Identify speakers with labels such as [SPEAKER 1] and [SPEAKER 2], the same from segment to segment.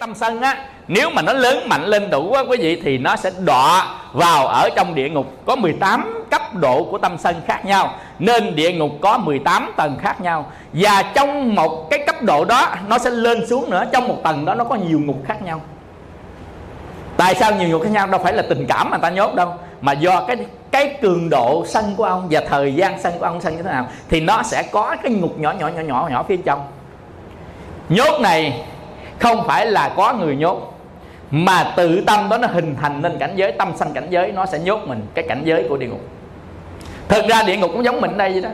[SPEAKER 1] tâm sân á, nếu mà nó lớn mạnh lên đủ á, quý vị, thì nó sẽ đọa vào ở trong địa ngục. Có 18 cấp độ của tâm sân khác nhau, nên địa ngục có 18 tầng khác nhau. Và trong một cái cấp độ đó, nó sẽ lên xuống nữa. Trong một tầng đó, nó có nhiều ngục khác nhau. Tại sao nhiều ngục khác nhau? Đâu phải là tình cảm mà ta nhốt đâu, mà do cái cái cường độ sân của ông và thời gian sân của ông sân như thế nào, thì nó sẽ có cái ngục nhỏ nhỏ nhỏ nhỏ nhỏ phía trong. Nhốt này không phải là có người nhốt, mà tự tâm đó nó hình thành nên cảnh giới, tâm sanh cảnh giới, nó sẽ nhốt mình cái cảnh giới của địa ngục. Thực ra địa ngục cũng giống mình đây vậy đó.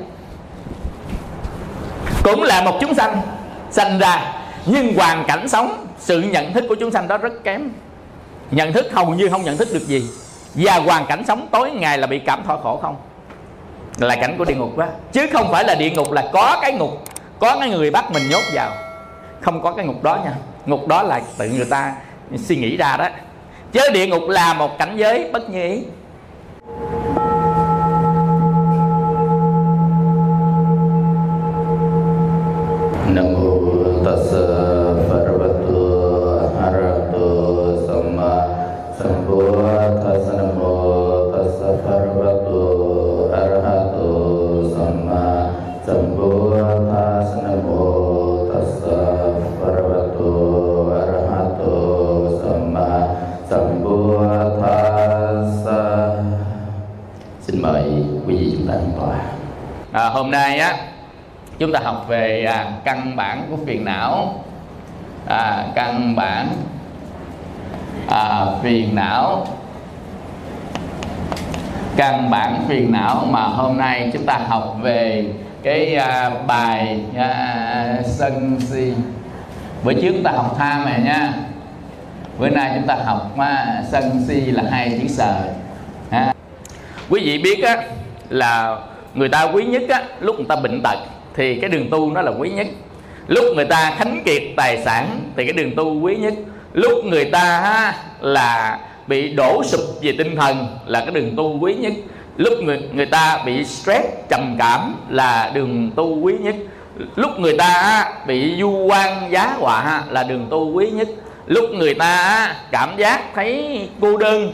[SPEAKER 1] Cũng là một chúng sanh sanh ra, nhưng hoàn cảnh sống, sự nhận thức của chúng sanh đó rất kém. Nhận thức hầu như không nhận thức được gì. Và hoàn cảnh sống tối ngày là bị cảm thọ khổ không? Là cảnh của địa ngục đó. Chứ không phải là địa ngục là có cái ngục, có cái người bắt mình nhốt vào. Không có cái ngục đó nha ngục đó là tự người ta suy nghĩ ra đó. Chứ địa ngục là một cảnh giới bất như ý
[SPEAKER 2] Nam mô Tassa
[SPEAKER 1] hôm nay á chúng ta học về à, căn bản của phiền não. À, căn bản à, phiền não. Căn bản phiền não mà hôm nay chúng ta học về cái à, bài à, sân si. Bữa trước chúng ta học tham này nha. Bữa nay chúng ta học à, sân si là hai chữ sờ. À. quý vị biết á là người ta quý nhất á lúc người ta bệnh tật thì cái đường tu nó là quý nhất. Lúc người ta khánh kiệt tài sản thì cái đường tu quý nhất. Lúc người ta á, là bị đổ sụp về tinh thần là cái đường tu quý nhất. Lúc người người ta bị stress trầm cảm là đường tu quý nhất. Lúc người ta á, bị du quan giá họa là đường tu quý nhất. Lúc người ta á, cảm giác thấy cô đơn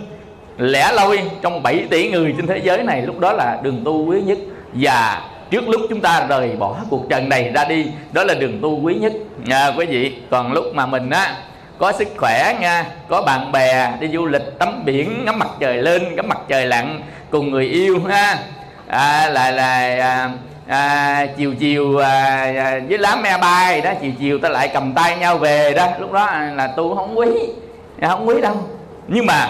[SPEAKER 1] lẻ loi trong 7 tỷ người trên thế giới này lúc đó là đường tu quý nhất. Và trước lúc chúng ta rời bỏ cuộc trần này ra đi đó là đường tu quý nhất. Nha quý vị còn lúc mà mình á có sức khỏe nha có bạn bè đi du lịch tắm biển ngắm mặt trời lên ngắm mặt trời lặn cùng người yêu ha. À, là là à, à, chiều chiều à, à, với lá me bay đó chiều chiều ta lại cầm tay nhau về đó. Lúc đó là tu không quý không quý đâu. Nhưng mà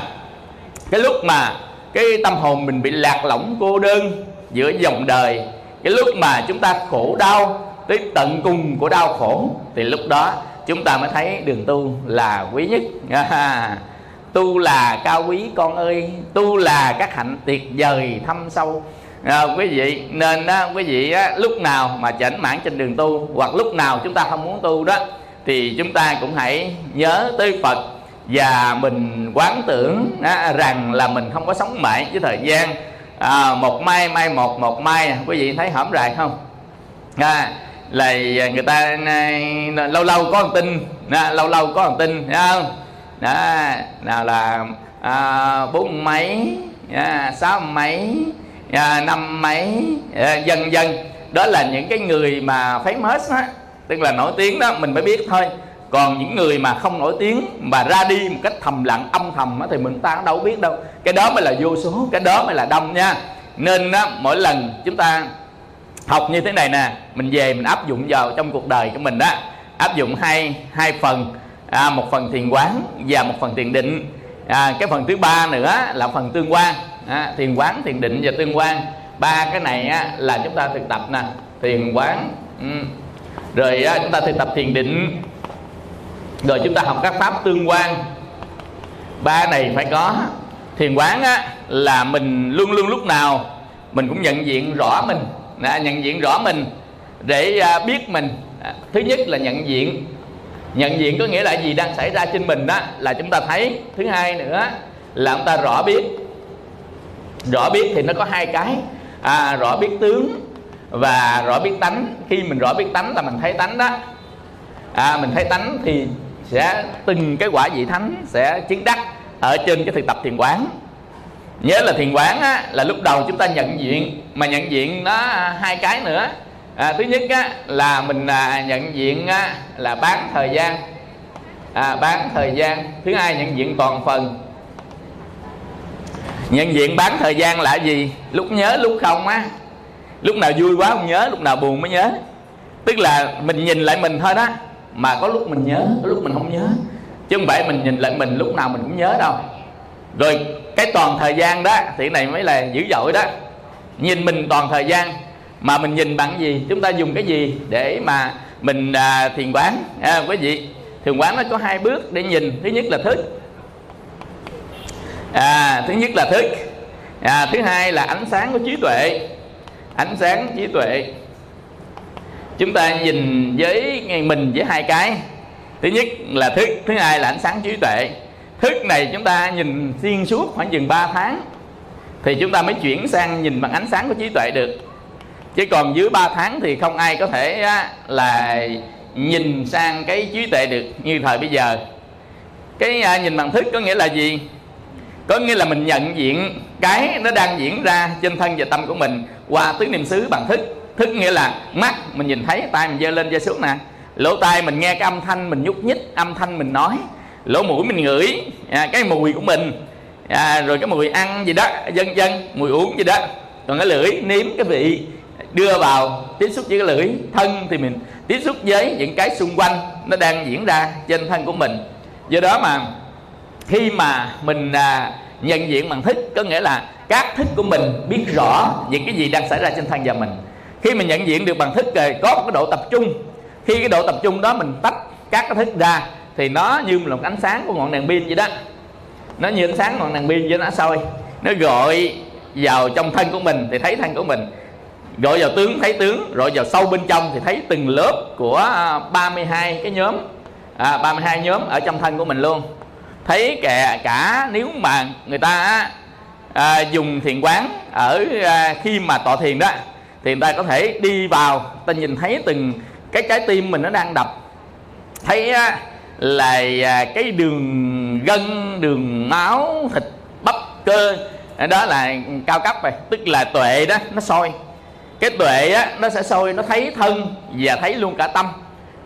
[SPEAKER 1] cái lúc mà cái tâm hồn mình bị lạc lõng cô đơn giữa dòng đời cái lúc mà chúng ta khổ đau tới tận cùng của đau khổ thì lúc đó chúng ta mới thấy đường tu là quý nhất. Tu là cao quý con ơi tu là các hạnh tuyệt vời thâm sâu. À, quý vị nên á, quý vị á, lúc nào mà chảnh mãn trên đường tu hoặc lúc nào chúng ta không muốn tu đó thì chúng ta cũng hãy nhớ tới phật và mình quán tưởng á, rằng là mình không có sống mãi với thời gian. À, một mai mai một một mai. Quý vị thấy hõm rài không? À, là người ta này lâu lâu có một tin. À, lâu lâu có một tin thấy không? Đó nào là à, bốn mấy à, sáu mấy à, năm mấy à, dần dần. Đó là những cái người mà famous á tức là nổi tiếng đó mình mới biết thôi còn những người mà không nổi tiếng mà ra đi một cách thầm lặng âm thầm á, thì mình ta đâu biết đâu. Cái đó mới là vô số cái đó mới là đông nha. Nên á, mỗi lần chúng ta học như thế này nè mình về mình áp dụng vào trong cuộc đời của mình đó áp dụng hai hai phần. À, một phần thiền quán và một phần thiền định. À, cái phần thứ ba nữa là phần tương quan. À, thiền quán thiền định và tương quan. Ba cái này á, là chúng ta thực tập nè. Thiền quán ừ. rồi á, chúng ta thực tập thiền định rồi chúng ta học các pháp tương quan. Ba này phải có. Thiền quán á, là mình luôn luôn lúc nào mình cũng nhận diện rõ mình nhận diện rõ mình để à, biết mình. À, thứ nhất là nhận diện. Nhận diện có nghĩa là gì đang xảy ra trên mình đó là chúng ta thấy. Thứ hai nữa là chúng ta rõ biết. Rõ biết thì nó có hai cái. À, rõ biết tướng và rõ biết tánh. Khi mình rõ biết tánh là mình thấy tánh đó. À, mình thấy tánh thì sẽ từng cái quả vị thánh sẽ chứng đắc ở trên cái thực tập thiền quán. Nhớ là thiền quán á, là lúc đầu chúng ta nhận diện mà nhận diện nó hai cái nữa. À, thứ nhất á, là mình à, nhận diện á, là bán thời gian. À, bán thời gian. Thứ hai nhận diện toàn phần. Nhận diện bán thời gian là gì? Lúc nhớ lúc không á. Lúc nào vui quá không nhớ lúc nào buồn mới nhớ. Tức là mình nhìn lại mình thôi đó mà có lúc mình nhớ có lúc mình không nhớ. Chứ không phải mình nhìn lại mình lúc nào mình cũng nhớ đâu. Rồi cái toàn thời gian đó thì cái này mới là dữ dội đó. Nhìn mình toàn thời gian mà mình nhìn bằng gì? Chúng ta dùng cái gì để mà mình à, thiền quán? À, quý vị thiền quán nó có hai bước để nhìn. Thứ nhất là thức. À, thứ nhất là thức. À, thứ hai là ánh sáng của trí tuệ. Ánh sáng trí tuệ chúng ta nhìn với mình với hai cái. Thứ nhất là thức thứ hai là ánh sáng trí tuệ. Thức này chúng ta nhìn xuyên suốt khoảng chừng 3 tháng thì chúng ta mới chuyển sang nhìn bằng ánh sáng của trí tuệ được. Chứ còn dưới 3 tháng thì không ai có thể là nhìn sang cái trí tuệ được như thời bây giờ. Cái à, nhìn bằng thức có nghĩa là gì? Có nghĩa là mình nhận diện cái nó đang diễn ra trên thân và tâm của mình qua tứ niệm xứ bằng thức thức nghĩa là mắt mình nhìn thấy tay mình giơ lên giơ xuống nè. Lỗ tai mình nghe cái âm thanh mình nhúc nhích âm thanh mình nói. Lỗ mũi mình ngửi à, cái mùi của mình. À, rồi cái mùi ăn gì đó dân dân mùi uống gì đó. Còn cái lưỡi nếm cái vị đưa vào tiếp xúc với cái lưỡi thân thì mình tiếp xúc với những cái xung quanh nó đang diễn ra trên thân của mình. Do đó mà khi mà mình à, nhận diện bằng thức có nghĩa là các thức của mình biết rõ những cái gì đang xảy ra trên thân và mình khi mình nhận diện được bằng thức rồi có một cái độ tập trung. Khi cái độ tập trung đó mình tách các cái thức ra thì nó như một ánh sáng của ngọn đèn pin vậy đó. Nó như ánh sáng ngọn đèn pin vậy nó soi. Nó gọi vào trong thân của mình thì thấy thân của mình. Gọi vào tướng thấy tướng rồi vào sâu bên trong thì thấy từng lớp của à, 32 cái nhóm. À, 32 nhóm ở trong thân của mình luôn. Thấy kẻ cả nếu mà người ta à, dùng thiền quán ở à, khi mà tọa thiền đó thì người ta có thể đi vào ta nhìn thấy từng cái trái tim mình nó đang đập. Thấy là à, cái đường gân, đường máu, thịt bắp, cơ, đó là cao cấp rồi. Tức là tuệ đó, nó soi cái tuệ á, nó sẽ soi nó thấy thân và thấy luôn cả tâm.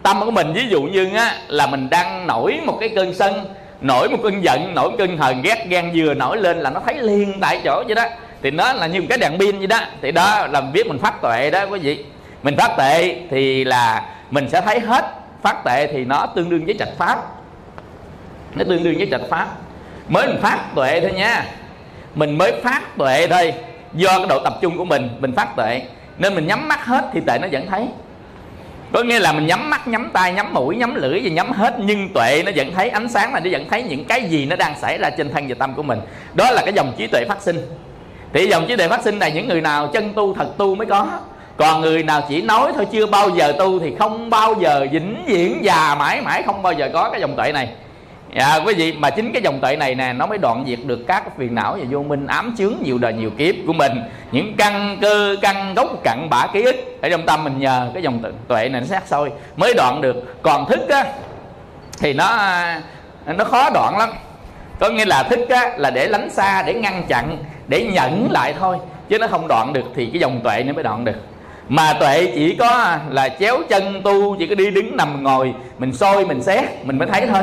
[SPEAKER 1] Tâm của mình, ví dụ như á, là mình đang nổi một cái cơn sân, nổi một cơn giận, nổi cơn hờn ghét, gan vừa nổi lên là nó thấy liền tại chỗ vậy đó thì nó là như một cái đèn pin vậy đó. Thì đó là biết mình phát tuệ đó, quý vị. Mình phát tuệ thì là mình sẽ thấy hết phát tệ thì nó tương đương với trạch pháp. Nó tương đương với trạch pháp. Mới mình phát tuệ thôi nha. Mình mới phát tuệ thôi. Do cái độ tập trung của mình mình phát tuệ. Nên mình nhắm mắt hết thì tuệ nó vẫn thấy. Có nghĩa là mình nhắm mắt, nhắm tay, nhắm mũi, nhắm lưỡi và nhắm hết, nhưng tuệ nó vẫn thấy, ánh sáng là nó vẫn thấy những cái gì nó đang xảy ra trên thân và tâm của mình. Đó là cái dòng trí tuệ phát sinh thì dòng trí tuệ phát sinh này những người nào chân tu thật tu mới có. Còn người nào chỉ nói thôi chưa bao giờ tu thì không bao giờ vĩnh viễn già mãi mãi không bao giờ có cái dòng tuệ này. À, quý vị mà chính cái dòng tuệ này nè nó mới đoạn diệt được các phiền não và vô minh ám chướng nhiều đời nhiều kiếp của mình. Những căn cơ căn gốc cặn bã ký ức ở trong tâm mình nhờ cái dòng tuệ này nó sát sôi mới đoạn được. Còn thức á thì nó nó khó đoạn lắm có nghĩa là thức á là để lánh xa để ngăn chặn để nhẫn lại thôi. Chứ nó không đoạn được thì cái dòng tuệ nó mới đoạn được. Mà tuệ chỉ có là chéo chân tu chỉ có đi đứng nằm ngồi mình soi mình xét mình mới thấy thôi.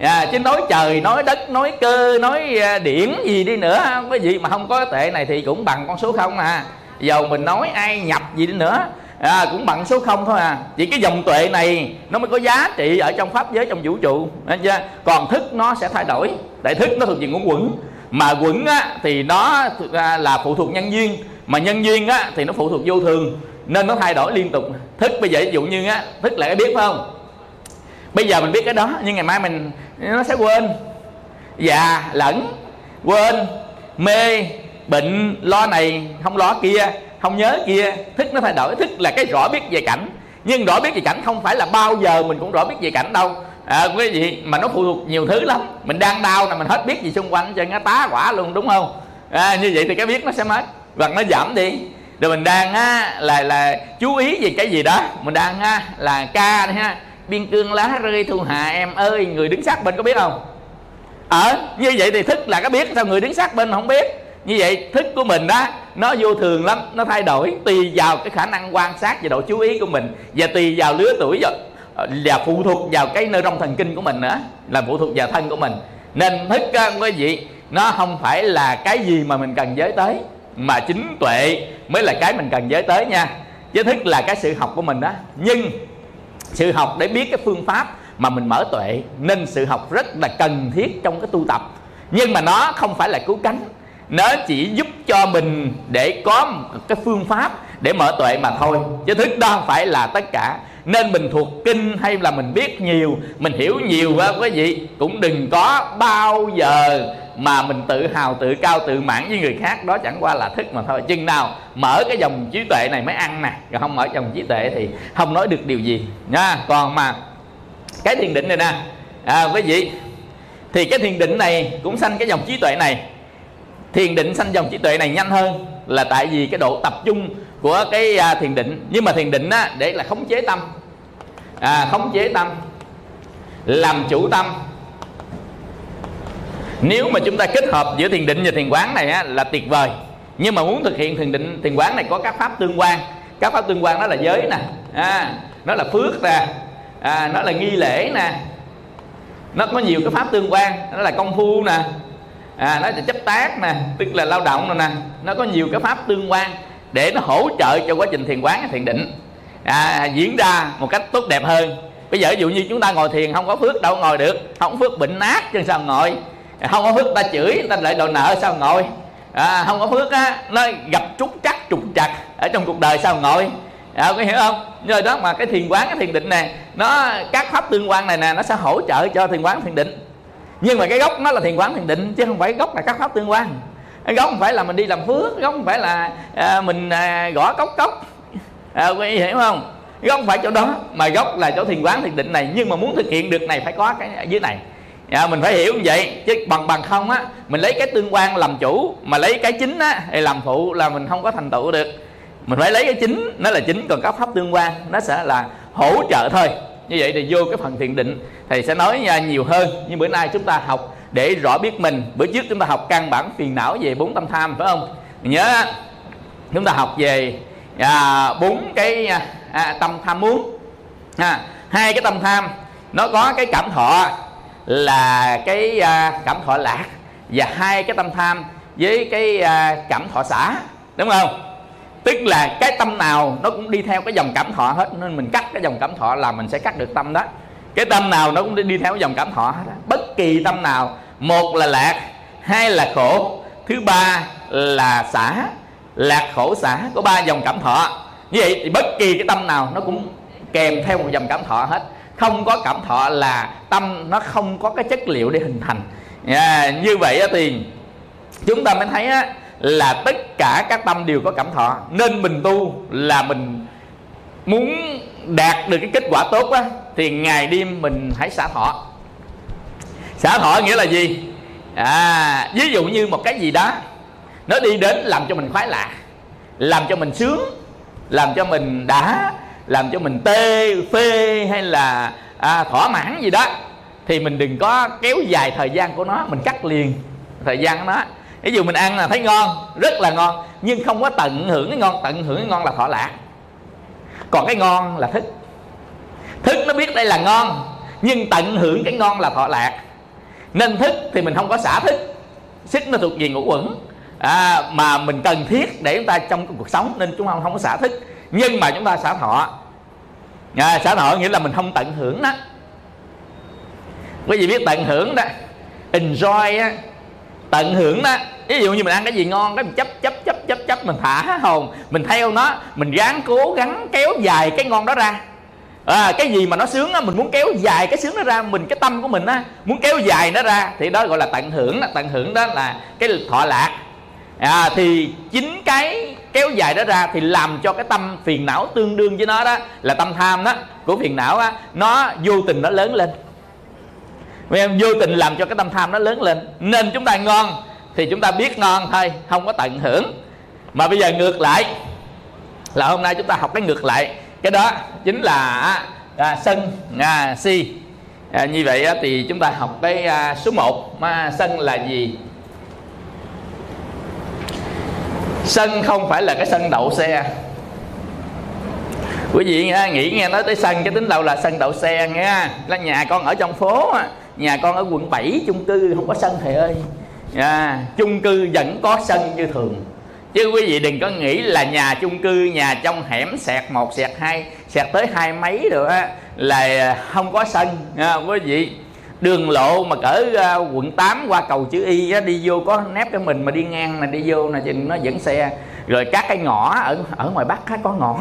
[SPEAKER 1] À, chứ nói trời nói đất nói cơ nói à, điển gì đi nữa cái gì. Mà không có tệ này thì cũng bằng con số không à. Dầu mình nói ai nhập gì đi nữa à, cũng bằng số không thôi à. Chỉ cái dòng tuệ này nó mới có giá trị ở trong pháp giới trong vũ trụ. Chưa? còn thức nó sẽ thay đổi. Đại thức nó thuộc về ngũ quẩn. Mà quẩn á, thì nó là phụ thuộc nhân duyên. Mà nhân duyên á, thì nó phụ thuộc vô thường. Nên nó thay đổi liên tục. Thức bây giờ ví dụ như á thức là cái biết phải không? Bây giờ mình biết cái đó nhưng ngày mai mình nó sẽ quên. Già lẫn quên. Mê bệnh lo này không lo kia không nhớ kia. thức nó thay đổi thức là cái rõ biết về cảnh. Nhưng rõ biết về cảnh không phải là bao giờ mình cũng rõ biết về cảnh đâu. À, quý vị mà nó phụ thuộc nhiều thứ lắm. Mình đang đau là mình hết biết gì xung quanh cho nó tá quả luôn đúng không? À, như vậy thì cái biết nó sẽ mất. Hoặc nó giảm đi. Rồi mình đang á, là là chú ý về cái gì đó. Mình đang á, là ca đi ha. Biên cương lá rơi thu hà em ơi người đứng sát bên có biết không? Ở ờ, như vậy thì thức là có biết. Sao người đứng sát bên không biết như vậy thức của mình đó nó vô thường lắm nó thay đổi tùy vào cái khả năng quan sát và độ chú ý của mình và tùy vào lứa tuổi và, ờ, và phụ thuộc vào cái nơi trong thần kinh của mình nữa là phụ thuộc vào thân của mình. Nên thức quý vị nó không phải là cái gì mà mình cần giới tới mà chính tuệ mới là cái mình cần giới tới nha. Chứ thức là cái sự học của mình đó nhưng sự học để biết cái phương pháp mà mình mở tuệ nên sự học rất là cần thiết trong cái tu tập. Nhưng mà nó không phải là cứu cánh nó chỉ giúp cho mình để có một cái phương pháp để mở tuệ mà thôi. Chứ thức đó không phải là tất cả. Nên mình thuộc kinh hay là mình biết nhiều mình hiểu nhiều á quý vị cũng đừng có bao giờ mà mình tự hào tự cao tự mãn với người khác. Đó chẳng qua là thức mà thôi. Chừng nào mở cái dòng trí tuệ này mới ăn nè. Còn không mở dòng trí tuệ thì không nói được điều gì. Nha còn mà cái thiền định này nè. À, quý vị thì cái thiền định này cũng sanh cái dòng trí tuệ này thiền định sanh dòng trí tuệ này nhanh hơn là tại vì cái độ tập trung của cái à, thiền định. Nhưng mà thiền định á để là khống chế tâm. À, khống chế tâm. Làm chủ tâm. Nếu mà chúng ta kết hợp giữa thiền định và thiền quán này á, là tuyệt vời. Nhưng mà muốn thực hiện thiền định thiền quán này có các pháp tương quan. Các pháp tương quan đó là giới nè. À, nó là phước nè. À, nó là nghi lễ nè. Nó có nhiều cái pháp tương quan. Nó là công phu nè à, nó là chấp tác nè tức là lao động rồi nè nó có nhiều cái pháp tương quan để nó hỗ trợ cho quá trình thiền quán thiền định. À, diễn ra một cách tốt đẹp hơn. Bây giờ ví dụ như chúng ta ngồi thiền không có phước đâu ngồi được không có phước bệnh nát chứ sao ngồi? À, không có phước ta chửi ta lại đòi nợ sao ngồi? À, không có phước á nó gặp trúc trắc trục trặc ở trong cuộc đời sao ngồi? À, có hiểu không? Rồi đó mà cái thiền quán cái thiền định này nó các pháp tương quan này nè nó sẽ hỗ trợ cho thiền quán thiền định nhưng mà cái gốc nó là thiền quán thiền định chứ không phải gốc là các pháp tương quan. Cái gốc không phải là mình đi làm phước gốc không phải là à, mình à, gõ cốc cốc. À, quý hiểu không? Gốc không phải chỗ đó mà gốc là chỗ thiền quán thiền định này. Nhưng mà muốn thực hiện được này phải có cái ở dưới này. À, mình phải hiểu như vậy chứ bằng bằng không á mình lấy cái tương quan làm chủ mà lấy cái chính á thì làm phụ là mình không có thành tựu được. Mình phải lấy cái chính nó là chính còn các pháp tương quan nó sẽ là hỗ trợ thôi như vậy thì vô cái phần thiền định thầy sẽ nói à, nhiều hơn. Nhưng bữa nay chúng ta học để rõ biết mình. Bữa trước chúng ta học căn bản phiền não về bốn tâm tham phải không? Nhớ chúng ta học về à, bốn à, cái à, tâm tham muốn. À, hai cái tâm tham nó có cái cảm thọ là cái à, cảm thọ lạc và hai cái tâm tham với cái à, cảm thọ xả đúng không? Tức là cái tâm nào nó cũng đi theo cái dòng cảm thọ hết nên mình cắt cái dòng cảm thọ là mình sẽ cắt được tâm đó. Cái tâm nào nó cũng đi theo cái dòng cảm thọ hết đó. bất kỳ tâm nào một là lạc hai là khổ thứ ba là xả lạc khổ xả có ba dòng cảm thọ. Như vậy thì bất kỳ cái tâm nào nó cũng kèm theo một dòng cảm thọ hết. Không có cảm thọ là tâm nó không có cái chất liệu để hình thành. Yeah, như vậy thì chúng ta mới thấy á, là tất cả các tâm đều có cảm thọ. Nên mình tu là mình muốn đạt được cái kết quả tốt á thì ngày đêm mình hãy xả thọ. Xả thọ nghĩa là gì? À ví dụ như một cái gì đó nó đi đến làm cho mình khoái lạ làm cho mình sướng làm cho mình đã làm cho mình tê phê hay là à, thỏa mãn gì đó thì mình đừng có kéo dài thời gian của nó mình cắt liền thời gian của nó ví dụ mình ăn là thấy ngon rất là ngon nhưng không có tận hưởng cái ngon tận hưởng cái ngon là thọ lạc. Còn cái ngon là thức. Thức nó biết đây là ngon nhưng tận hưởng cái ngon là thọ lạc. Nên thức thì mình không có xả thức. Xích nó thuộc về ngũ quẩn à, mà mình cần thiết để chúng ta trong cuộc sống nên chúng ta không có xả thức. Nhưng mà chúng ta xả thọ. À, xả thọ nghĩa là mình không tận hưởng đó. Quý vị biết tận hưởng đó enjoy á tận hưởng đó. Ví dụ như mình ăn cái gì ngon cái mình chấp chấp chấp chấp chấp mình thả hồn mình theo nó mình gắng cố gắng kéo dài cái ngon đó ra. À, cái gì mà nó sướng á mình muốn kéo dài cái sướng nó ra mình cái tâm của mình á muốn kéo dài nó ra thì đó gọi là tận hưởng đó. tận hưởng đó là cái thọ lạc. À, thì chính cái kéo dài đó ra thì làm cho cái tâm phiền não tương đương với nó đó là tâm tham đó của phiền não á nó vô tình nó lớn lên em vô tình làm cho cái tâm tham nó lớn lên. Nên chúng ta ngon thì chúng ta biết ngon thôi không có tận hưởng. Mà bây giờ ngược lại là hôm nay chúng ta học cái ngược lại. Cái đó chính là à, sân à, si. À, như vậy á, thì chúng ta học cái à, số 1 mà sân là gì? Sân không phải là cái sân đậu xe. Quý vị nghe, nghĩ nghe nói tới sân cái tính đâu là sân đậu xe nghe. Là nhà con ở trong phố nhà con ở quận 7 chung cư không có sân thầy ơi. À, chung cư vẫn có sân như thường. Chứ quý vị đừng có nghĩ là nhà chung cư nhà trong hẻm sẹt một sẹt hai sẹt tới hai mấy rồi á là không có sân. À, quý vị đường lộ mà cỡ uh, quận 8 qua cầu chữ y á, đi vô có nép cái mình mà đi ngang mà đi vô là nó dẫn xe rồi các cái ngõ ở ở ngoài bắc có ngõ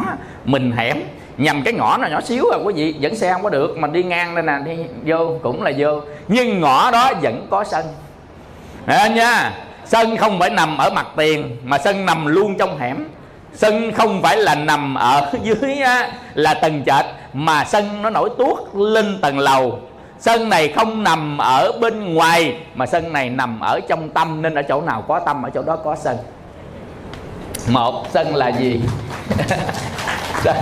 [SPEAKER 1] mình hẻm. Nhầm cái ngõ nó nhỏ xíu à quý vị dẫn xe không có được mà đi ngang đây nè đi vô cũng là vô. Nhưng ngõ đó vẫn có sân. À, nha? Sân không phải nằm ở mặt tiền mà sân nằm luôn trong hẻm. Sân không phải là nằm ở dưới á, là tầng trệt mà sân nó nổi tuốt lên tầng lầu. Sân này không nằm ở bên ngoài mà sân này nằm ở trong tâm nên ở chỗ nào có tâm ở chỗ đó có sân một sân là gì? Sân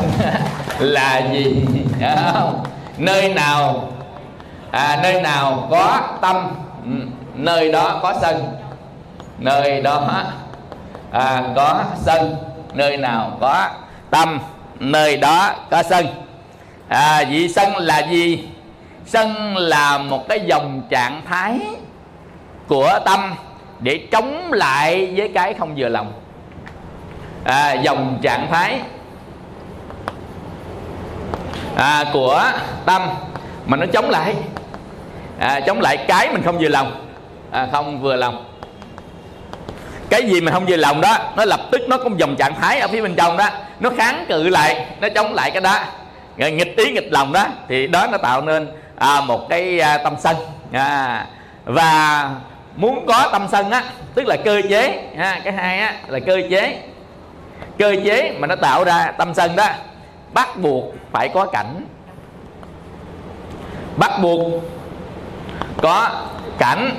[SPEAKER 1] là gì? Không? nơi nào? À, nơi nào có tâm? Ừ, nơi đó có sân. Nơi đó à, có sân. Nơi nào có tâm? Nơi đó có sân. À, vị sân là gì? Sân là một cái dòng trạng thái của tâm để chống lại với cái không vừa lòng à, dòng trạng thái. À, của tâm. Mà nó chống lại. À, chống lại cái mình không vừa lòng. À, không vừa lòng. Cái gì mà không vừa lòng đó nó lập tức nó có dòng trạng thái ở phía bên trong đó. Nó kháng cự lại nó chống lại cái đó. Rồi nghịch ý nghịch lòng đó thì đó nó tạo nên à, một cái à, tâm sân. À, và muốn có tâm sân á tức là cơ chế. Ha, cái hai á là cơ chế cơ chế mà nó tạo ra tâm sân đó bắt buộc phải có cảnh. Bắt buộc có cảnh.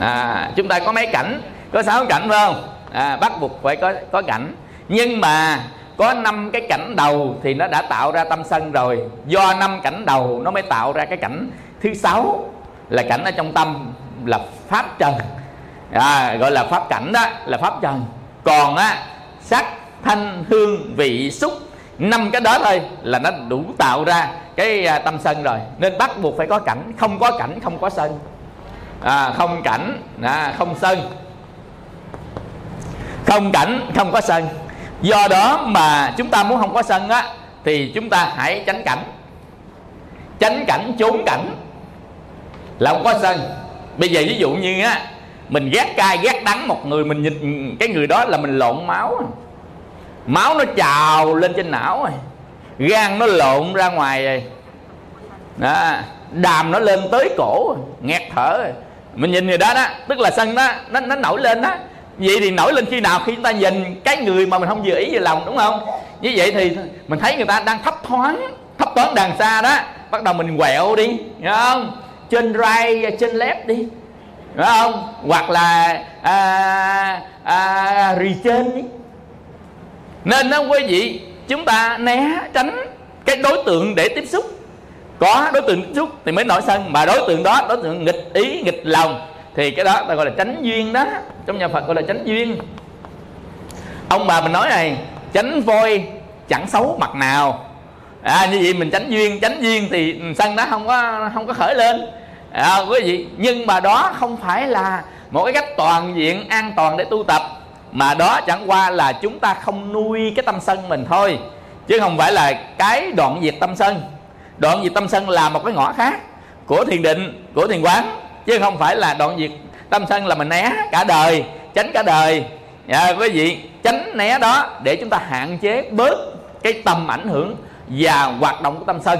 [SPEAKER 1] À, chúng ta có mấy cảnh? Có sáu cảnh phải không? À, bắt buộc phải có có cảnh. Nhưng mà có năm cái cảnh đầu thì nó đã tạo ra tâm sân rồi. Do năm cảnh đầu nó mới tạo ra cái cảnh thứ sáu là cảnh ở trong tâm là pháp trần. À, gọi là pháp cảnh đó là pháp trần. Còn á sắc thanh hương vị xúc. Năm cái đó thôi là nó đủ tạo ra cái à, tâm sân rồi. Nên bắt buộc phải có cảnh. Không có cảnh không có sân. À, không cảnh à, không sân. Không cảnh không có sân. Do đó mà chúng ta muốn không có sân á thì chúng ta hãy tránh cảnh. Tránh cảnh trốn cảnh là không có sân. Bây giờ ví dụ như á mình ghét cay ghét đắng một người mình nhìn cái người đó là mình lộn máu máu nó trào lên trên não rồi. Gan nó lộn ra ngoài rồi. Đó, đàm nó lên tới cổ rồi, nghẹt thở rồi. mình nhìn người đó đó tức là sân đó nó nó nổi lên đó. Vậy thì nổi lên khi nào khi chúng ta nhìn cái người mà mình không vừa ý vừa lòng đúng không? Như vậy thì mình thấy người ta đang thấp thoáng thấp thoáng đằng xa đó. Bắt đầu mình quẹo đi hiểu không? Trên right trên left đi đúng không? Hoặc là à, à, rì trên đi nên đó quý vị chúng ta né tránh cái đối tượng để tiếp xúc. Có đối tượng tiếp xúc thì mới nổi sân mà đối tượng đó đối tượng nghịch ý nghịch lòng thì cái đó ta gọi là tránh duyên đó. Trong nhà phật gọi là tránh duyên. Ông bà mình nói này tránh voi chẳng xấu mặt nào. À, như vậy mình tránh duyên tránh duyên thì sân đó không có không có khởi lên. À, quý vị nhưng mà đó không phải là một cái cách toàn diện an toàn để tu tập mà đó chẳng qua là chúng ta không nuôi cái tâm sân mình thôi chứ không phải là cái đoạn diệt tâm sân. Đoạn diệt tâm sân là một cái ngõ khác của thiền định của thiền quán chứ không phải là đoạn diệt tâm sân là mình né cả đời tránh cả đời. Dạ, quý vị tránh né đó để chúng ta hạn chế bớt cái tầm ảnh hưởng và hoạt động của tâm sân.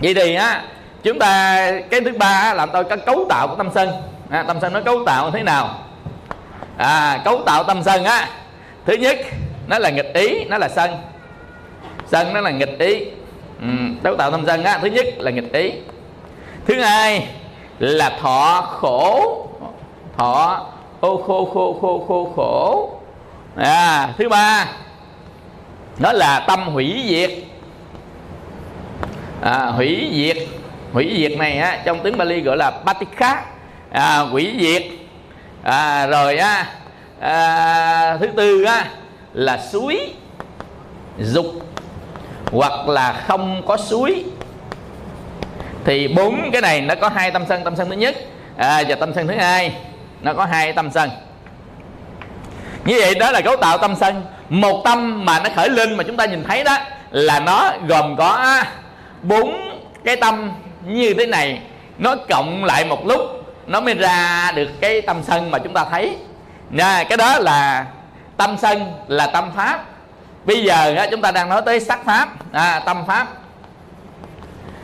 [SPEAKER 1] Vậy thì á chúng ta cái thứ ba là tôi cái cấu tạo của tâm sân. À, tâm sân nó cấu tạo thế nào? À, cấu tạo tâm sân á. Thứ nhất nó là nghịch ý nó là sân. Sân nó là nghịch ý. Ừ, cấu tạo tâm sân á thứ nhất là nghịch ý. Thứ hai là thọ khổ. Thọ ô khô khô khô khô khổ. À, thứ ba đó là tâm hủy diệt. À, hủy diệt. Hủy diệt này á trong tiếng Bali gọi là patikha. À, hủy diệt à, rồi á. À, thứ tư á là suối dục hoặc là không có suối. Thì bốn cái này nó có hai tâm sân. Tâm sân thứ nhất à, và tâm sân thứ hai nó có hai tâm sân. Như vậy đó là cấu tạo tâm sân. Một tâm mà nó khởi lên mà chúng ta nhìn thấy đó là nó gồm có bốn cái tâm như thế này. Nó cộng lại một lúc nó mới ra được cái tâm sân mà chúng ta thấy. Nha cái đó là tâm sân là tâm pháp. Bây giờ chúng ta đang nói tới sắc pháp. À, tâm pháp.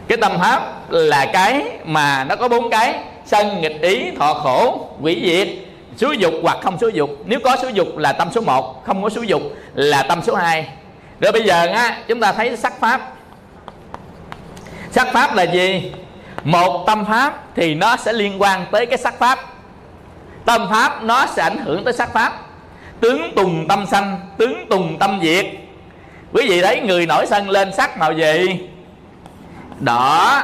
[SPEAKER 1] Cái tâm pháp là cái mà nó có bốn cái. Sân nghịch ý thọ khổ quỷ diệt. Xúi dục hoặc không xúi dục. Nếu có xúi dục là tâm số 1 không có xúi dục là tâm số 2 rồi bây giờ á chúng ta thấy sắc pháp. Sắc pháp là gì? Một tâm pháp thì nó sẽ liên quan tới cái sắc pháp. Tâm pháp nó sẽ ảnh hưởng tới sắc pháp. Tướng tùng tâm sanh tướng tùng tâm diệt. Quý vị thấy người nổi sân lên sắc màu gì? Đỏ.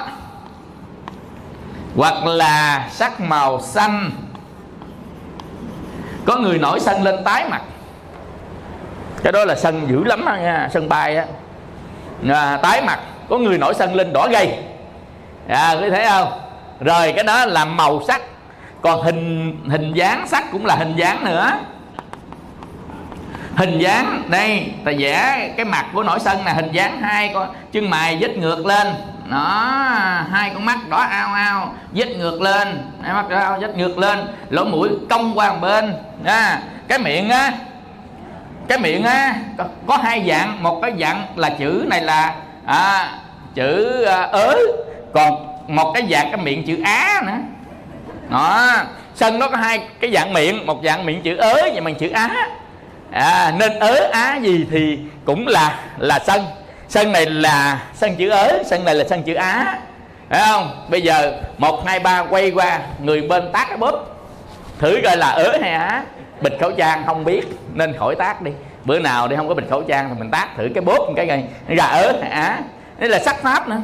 [SPEAKER 1] Hoặc là sắc màu xanh. Có người nổi sân lên tái mặt. Cái đó là sân dữ lắm nha sân bay á. À, tái mặt. Có người nổi sân lên đỏ gay à quý thấy không? Rồi cái đó là màu sắc. Còn hình hình dáng sắc cũng là hình dáng nữa. Hình dáng đây ta vẽ cái mặt của nổi sân là hình dáng hai con chân mày dít ngược lên. Đó hai con mắt đỏ ao ao dít ngược lên. Hai mắt đỏ ao dít ngược lên. Lỗ mũi cong qua một bên. À, cái miệng á cái miệng á có, có hai dạng. Một cái dạng là chữ này là à, chữ à, ớ còn một cái dạng cái miệng chữ á nữa. Đó sân nó có hai cái dạng miệng một dạng miệng chữ ớ và bằng chữ á. À, nên ớ á gì thì cũng là là sân. Sân này là sân chữ ớ sân này là sân chữ á. Phải không? Bây giờ một hai ba quay qua người bên tác cái bóp. Thử coi là ớ hay á. Bịch khẩu trang không biết nên khỏi tác đi. Bữa nào đi không có bịch khẩu trang thì mình tác thử cái bóp cái này ra ớ hay á. Đây là sắc pháp nữa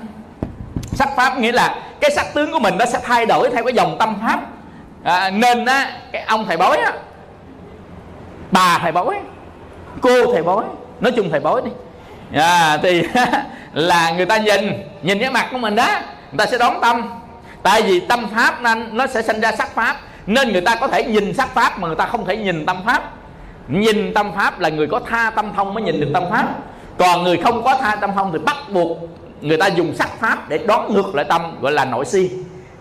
[SPEAKER 1] sắc pháp nghĩa là cái sắc tướng của mình nó sẽ thay đổi theo cái dòng tâm pháp. À, nên á cái ông thầy bói á bà thầy bói cô thầy bói nói chung thầy bói đi. À, thì là người ta nhìn nhìn cái mặt của mình đó người ta sẽ đón tâm. Tại vì tâm pháp nên nó sẽ sinh ra sắc pháp nên người ta có thể nhìn sắc pháp mà người ta không thể nhìn tâm pháp. Nhìn tâm pháp là người có tha tâm thông mới nhìn được tâm pháp. Còn người không có tha tâm thông thì bắt buộc người ta dùng sắc pháp để đón ngược lại tâm gọi là nội si.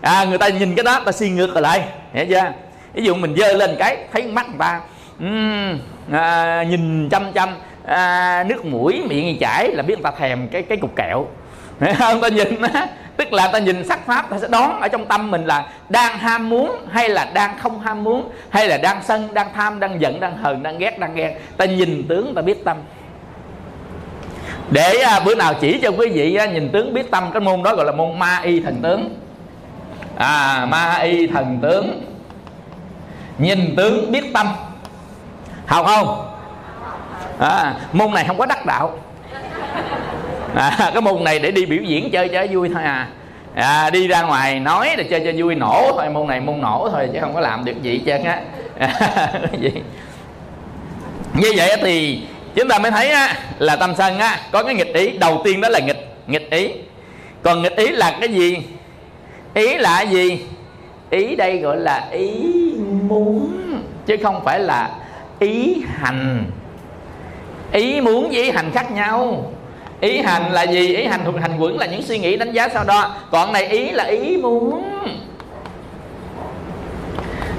[SPEAKER 1] À, người ta nhìn cái đó ta si ngược lại. Hiểu chưa? Ví dụ mình dơ lên cái thấy mắt người ta um, à, nhìn chăm chăm à, nước mũi miệng chảy là biết người ta thèm cái cái cục kẹo. Không? Ta nhìn á tức là ta nhìn sắc pháp ta sẽ đoán ở trong tâm mình là đang ham muốn hay là đang không ham muốn hay là đang sân đang tham đang giận đang hờn đang ghét đang ghen. Ta nhìn tướng ta biết tâm để à, bữa nào chỉ cho quý vị à, nhìn tướng biết tâm cái môn đó gọi là môn ma y thần tướng. À ma y thần tướng. Nhìn tướng biết tâm. Học không? À, môn này không có đắc đạo. À, cái môn này để đi biểu diễn chơi cho vui thôi à. À, đi ra ngoài nói là chơi cho vui nổ thôi môn này môn nổ thôi chứ không có làm được gì hết á. Như vậy thì chúng ta mới thấy á, là tâm sân á, có cái nghịch ý. Đầu tiên đó là nghịch nghịch ý. Còn nghịch ý là cái gì? Ý là cái gì? Ý đây gọi là ý muốn chứ không phải là ý hành. Ý muốn với ý hành khác nhau. Ý hành là gì? Ý hành thuộc hành quẩn là những suy nghĩ đánh giá sau đó. Còn này ý là ý muốn.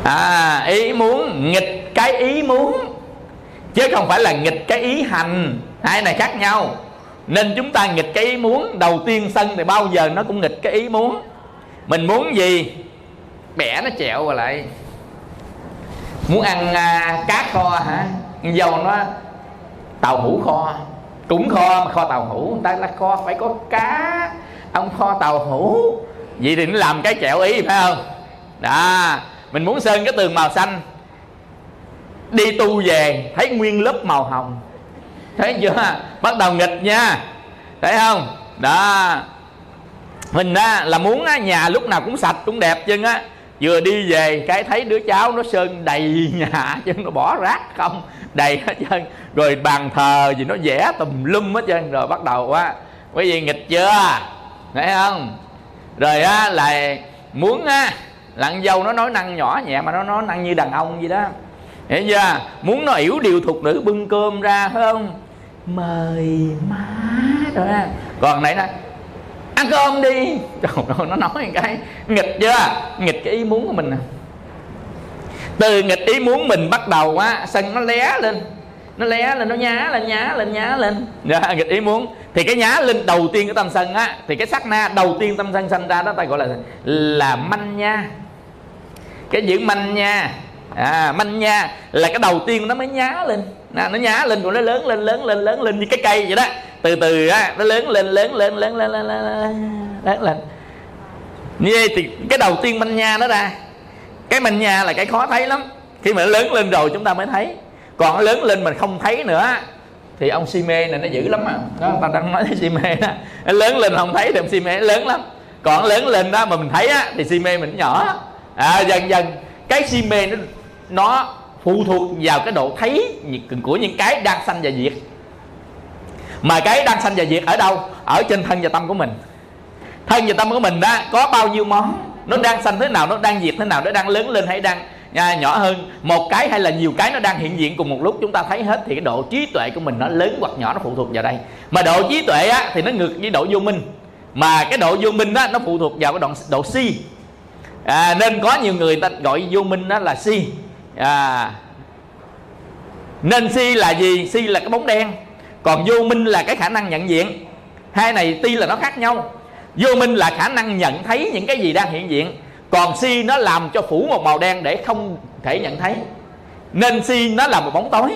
[SPEAKER 1] À ý muốn nghịch cái ý muốn chứ không phải là nghịch cái ý hành. Hai này khác nhau. Nên chúng ta nghịch cái ý muốn đầu tiên sân thì bao giờ nó cũng nghịch cái ý muốn. Mình muốn gì? Bẻ nó chẹo vào lại. Muốn ăn à, cá kho hả? Dầu nó tàu hũ kho. Cũng kho mà kho tàu hũ. Người ta là kho phải có cá. Ông kho tàu hũ. Vậy thì nó làm cái chẹo ý phải không? Đó. Mình muốn sơn cái tường màu xanh đi tu về, thấy nguyên lớp màu hồng. Thấy chưa? Bắt đầu nghịch nha. Thấy không? Đó. Mình á là muốn á, nhà lúc nào cũng sạch, cũng đẹp chân á. Vừa đi về, cái thấy đứa cháu nó sơn đầy nhà, chứ nó bỏ rác không, đầy hết trơn. Rồi bàn thờ gì nó vẽ tùm lum hết trơn, rồi bắt đầu á, quý vị nghịch chưa? Thấy không? Rồi á là muốn á lặn dâu nó nói năng nhỏ nhẹ mà nó nói năng như đàn ông gì đó hiểu chưa muốn nó yểu điều thuộc nữ bưng cơm ra phải không? Mời má rồi á còn này nè ăn cơm đi. Trời ơi nó nói cái nghịch chưa? Nghịch cái ý muốn của mình nè. Từ nghịch ý muốn mình bắt đầu á sân nó lé lên? Nó lé lên nó nhá lên nhá lên nhá lên. Dạ, nghịch ý muốn. Thì cái nhá lên đầu tiên của tâm sân á thì cái sắc na đầu tiên tâm sân sanh ra đó ta gọi là là manh nha. Cái chữ manh nha à, manh nha là cái đầu tiên nó mới nhá lên. Nó, nó nhá lên rồi nó lớn lên lớn lên lớn lên như cái cây vậy đó. Từ từ á nó lớn lên lớn lên lớn lên lớn lên lớn lên như vậy thì cái đầu tiên manh nha nó ra. Cái manh nha là cái khó thấy lắm. Khi mà nó lớn lên rồi chúng ta mới thấy. Còn nó lớn lên mình không thấy nữa thì ông si mê này nó dữ lắm á đó ta đang nói si mê đó. Nó lớn lên không thấy thì ông si mê nó lớn lắm. Còn lớn lên đó mà mình thấy á thì si mê mình nhỏ. À, dần dần. Cái si mê nó nó phụ thuộc vào cái độ thấy của những cái đang sanh và diệt. Mà cái đang sanh và diệt ở đâu? Ở trên thân và tâm của mình. Thân và tâm của mình đó có bao nhiêu món? Nó đang sanh thế nào? Nó đang diệt thế nào? Nó đang lớn lên hay đang à, nhỏ hơn? Một cái hay là nhiều cái nó đang hiện diện cùng một lúc chúng ta thấy hết thì cái độ trí tuệ của mình nó lớn hoặc nhỏ nó phụ thuộc vào đây. Mà độ trí tuệ á, thì nó ngược với độ vô minh. Mà cái độ vô minh á, nó phụ thuộc vào cái đoạn độ si. À, nên có nhiều người ta gọi vô minh đó là si à, nên si là gì? Si là cái bóng đen. Còn vô minh là cái khả năng nhận diện. Hai này tuy là nó khác nhau. Vô minh là khả năng nhận thấy những cái gì đang hiện diện. Còn si nó làm cho phủ một màu đen để không thể nhận thấy. Nên si nó là một bóng tối.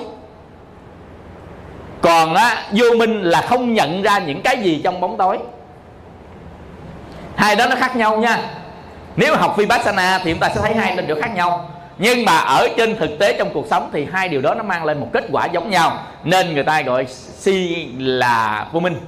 [SPEAKER 1] Còn á, vô minh là không nhận ra những cái gì trong bóng tối. Hai đó nó khác nhau nha. Nếu học vipassana thì chúng ta sẽ thấy hai điều khác nhau nhưng mà ở trên thực tế trong cuộc sống thì hai điều đó nó mang lên một kết quả giống nhau. Nên người ta gọi si là vô minh.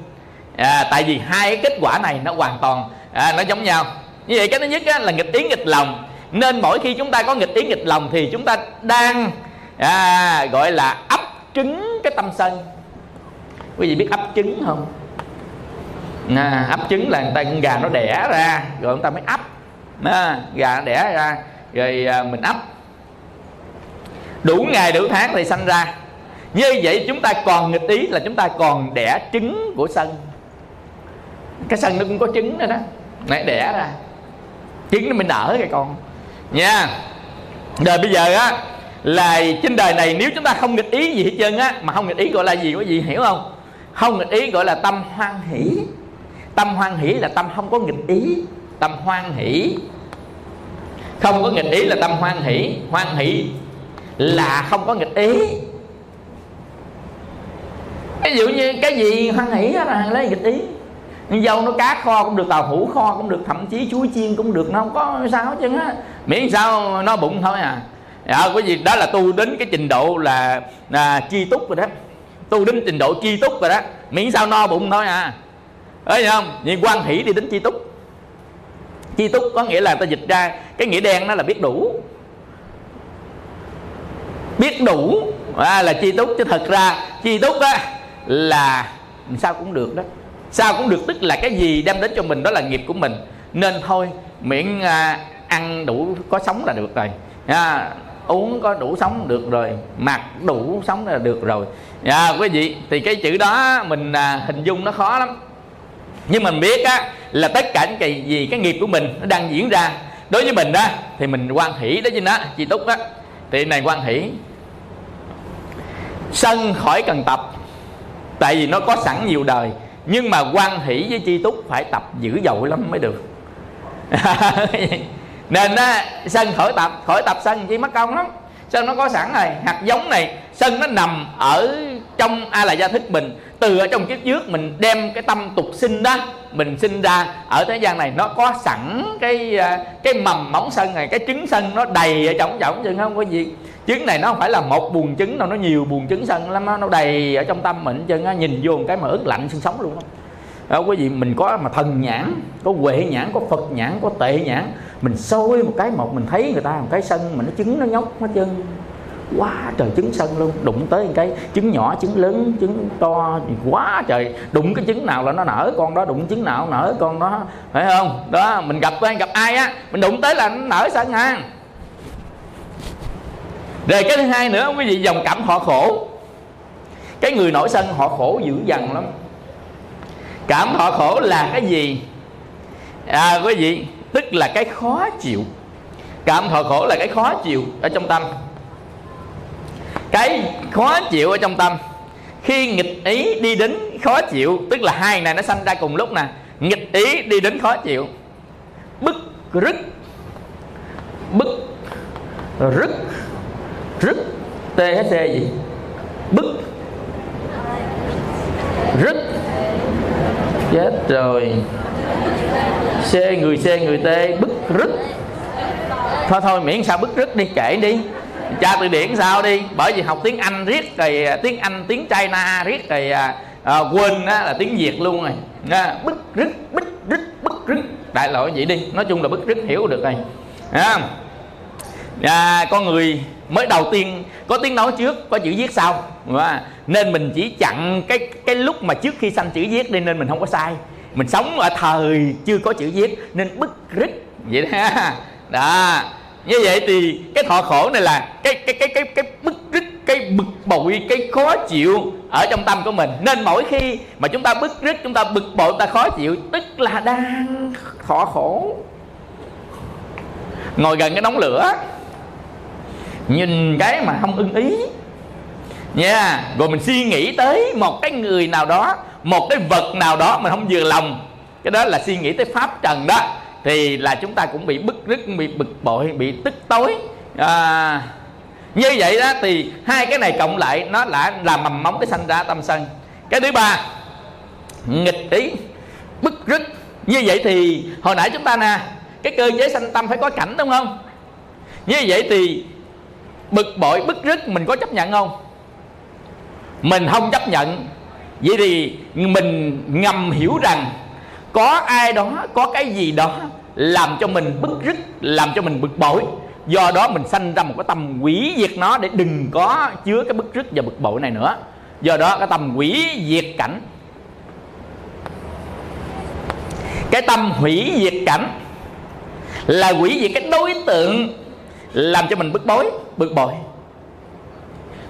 [SPEAKER 1] À, tại vì hai cái kết quả này nó hoàn toàn à, nó giống nhau. Như vậy cái thứ nhất á, là nghịch ý nghịch lòng. Nên mỗi khi chúng ta có nghịch ý nghịch lòng thì chúng ta đang à, gọi là ấp trứng cái tâm sân. Quý vị biết ấp trứng không? À, ấp trứng là người ta con gà nó đẻ ra rồi người ta mới ấp. À, gà nó đẻ ra rồi à, mình ấp đủ ngày, đủ tháng thì sanh ra. Như vậy chúng ta còn nghịch ý là chúng ta còn đẻ trứng của sân. Cái sân nó cũng có trứng nữa đó. Nãy đẻ ra. Trứng nó mới nở cái con. Nha. Rồi bây giờ á, là trên đời này nếu chúng ta không nghịch ý gì hết trơn á, mà không nghịch ý gọi là gì, có gì hiểu không? Không nghịch ý gọi là tâm hoan hỷ. Tâm hoan hỷ là tâm không có nghịch ý. Tâm hoan hỷ. Không có nghịch ý là tâm hoan hỷ. Hoan hỷ là không có nghịch ý. Ví dụ như cái gì hoan hỷ là lấy nghịch ý. Dâu nó cá kho cũng được tàu hũ kho cũng được thậm chí chuối chiên cũng được nó không có sao hết á. Miễn sao nó bụng thôi à. Dạ, cái gì đó là tu đến cái trình độ là là chi túc rồi đó. Tu đến trình độ chi túc rồi đó. Miễn sao no bụng thôi à. Thấy không? Nhưng quan hỷ đi đến chi túc. Chi túc có nghĩa là ta dịch ra cái nghĩa đen nó là biết đủ biết đủ. À, là chi túc chứ thật ra chi túc á là sao cũng được đó. Sao cũng được tức là cái gì đem đến cho mình đó là nghiệp của mình. Nên thôi miễn à, ăn đủ có sống là được rồi. À, uống có đủ sống được rồi mặc đủ sống là được rồi. À, quý vị thì cái chữ đó mình à, hình dung nó khó lắm. Nhưng mình biết á là tất cả những cái gì cái nghiệp của mình nó đang diễn ra. Đối với mình đó thì mình quan hỷ đó chứ nó chị túc đó thì này quan hỷ, sân khỏi cần tập, tại vì nó có sẵn nhiều đời, nhưng mà quan hỷ với chi túc phải tập dữ dội lắm mới được. Nên á, sân khỏi tập khỏi tập sân chi mất công lắm. Sân nó có sẵn rồi, hạt giống này, sân nó nằm ở trong a là gia thức mình từ ở trong kiếp trước mình đem cái tâm tục sinh đó mình sinh ra ở thế gian này nó có sẵn cái à, cái mầm móng sân này cái trứng sân nó đầy ở trong trọng chứ không có gì. Trứng này nó không phải là một buồn trứng đâu nó nhiều buồn trứng sân lắm nó đầy ở trong tâm mình chân nhìn vô một cái mà ướt lạnh xương sống luôn đó đó, quý vị mình có mà thần nhãn có huệ nhãn có phật nhãn có tệ nhãn mình sôi một cái một mình thấy người ta một cái sân mà nó trứng nó nhóc hết chân quá trời trứng sân luôn. Đụng tới cái trứng nhỏ, trứng lớn, trứng to. Quá trời. Đụng cái trứng nào là nó nở con đó, đụng trứng nào nở con đó. Phải không? Đó, mình gặp quen, gặp ai á, mình đụng tới là nó nở sân ha. Rồi cái thứ hai nữa, quý vị dòng cảm họ khổ. Cái người nổi sân họ khổ dữ dằn lắm. Cảm họ khổ là cái gì? À quý vị, tức là cái khó chịu. Cảm thọ khổ là cái khó chịu ở trong tâm cái khó chịu ở trong tâm. Khi nghịch ý đi đến khó chịu, tức là hai này nó sanh ra cùng lúc nè. Nghịch ý đi đến khó chịu. Bức rứt. Bức rứt. Rứt. THC gì? Bức. Rứt. Chết rồi. C người c người t, bức rứt. Thôi thôi, miễn sao bức rứt đi, kể đi tra từ điển sao đi? Bởi vì học tiếng anh riết rồi tiếng anh tiếng china riết rồi à, à quên á, là tiếng việt luôn rồi. À, bức rứt bức rứt bức rứt. Đại loại vậy đi nói chung là bức rứt hiểu được rồi. À, à, con người mới đầu tiên có tiếng nói trước có chữ viết sau. À, nên mình chỉ chặn cái cái lúc mà trước khi sanh chữ viết đi nên mình không có sai. Mình sống ở thời chưa có chữ viết nên bức rứt. Vậy đó. Đó như vậy thì cái thọ khổ này là cái cái cái cái cái bức rứt cái bực bội, cái khó chịu ở trong tâm của mình. Nên mỗi khi mà chúng ta bức rứt chúng ta bực bội ta khó chịu, tức là đang thọ khổ. Ngồi gần cái đống lửa, nhìn cái mà không ưng ý. Nha yeah. rồi mình suy nghĩ tới một cái người nào đó, một cái vật nào đó mình không vừa lòng. Cái đó là suy nghĩ tới pháp trần đó thì là chúng ta cũng bị bức rứt bị bực bội bị tức tối. À, như vậy đó thì hai cái này cộng lại nó là làm mầm móng cái sanh ra tâm sân. Cái thứ ba nghịch ý bức rứt. Như vậy thì hồi nãy chúng ta nè cái cơ chế sanh tâm phải có cảnh đúng không? Như vậy thì bực bội bức rứt mình có chấp nhận không? Mình không chấp nhận. Vậy thì mình ngầm hiểu rằng có ai đó, có cái gì đó làm cho mình bức rứt, làm cho mình bực bội. Do đó mình sanh ra một cái tâm quỷ diệt nó để đừng có chứa cái bức rứt và bực bội này nữa. Do đó cái tâm quỷ diệt cảnh, cái tâm hủy diệt cảnh là quỷ diệt cái đối tượng làm cho mình bức bối, bực bội.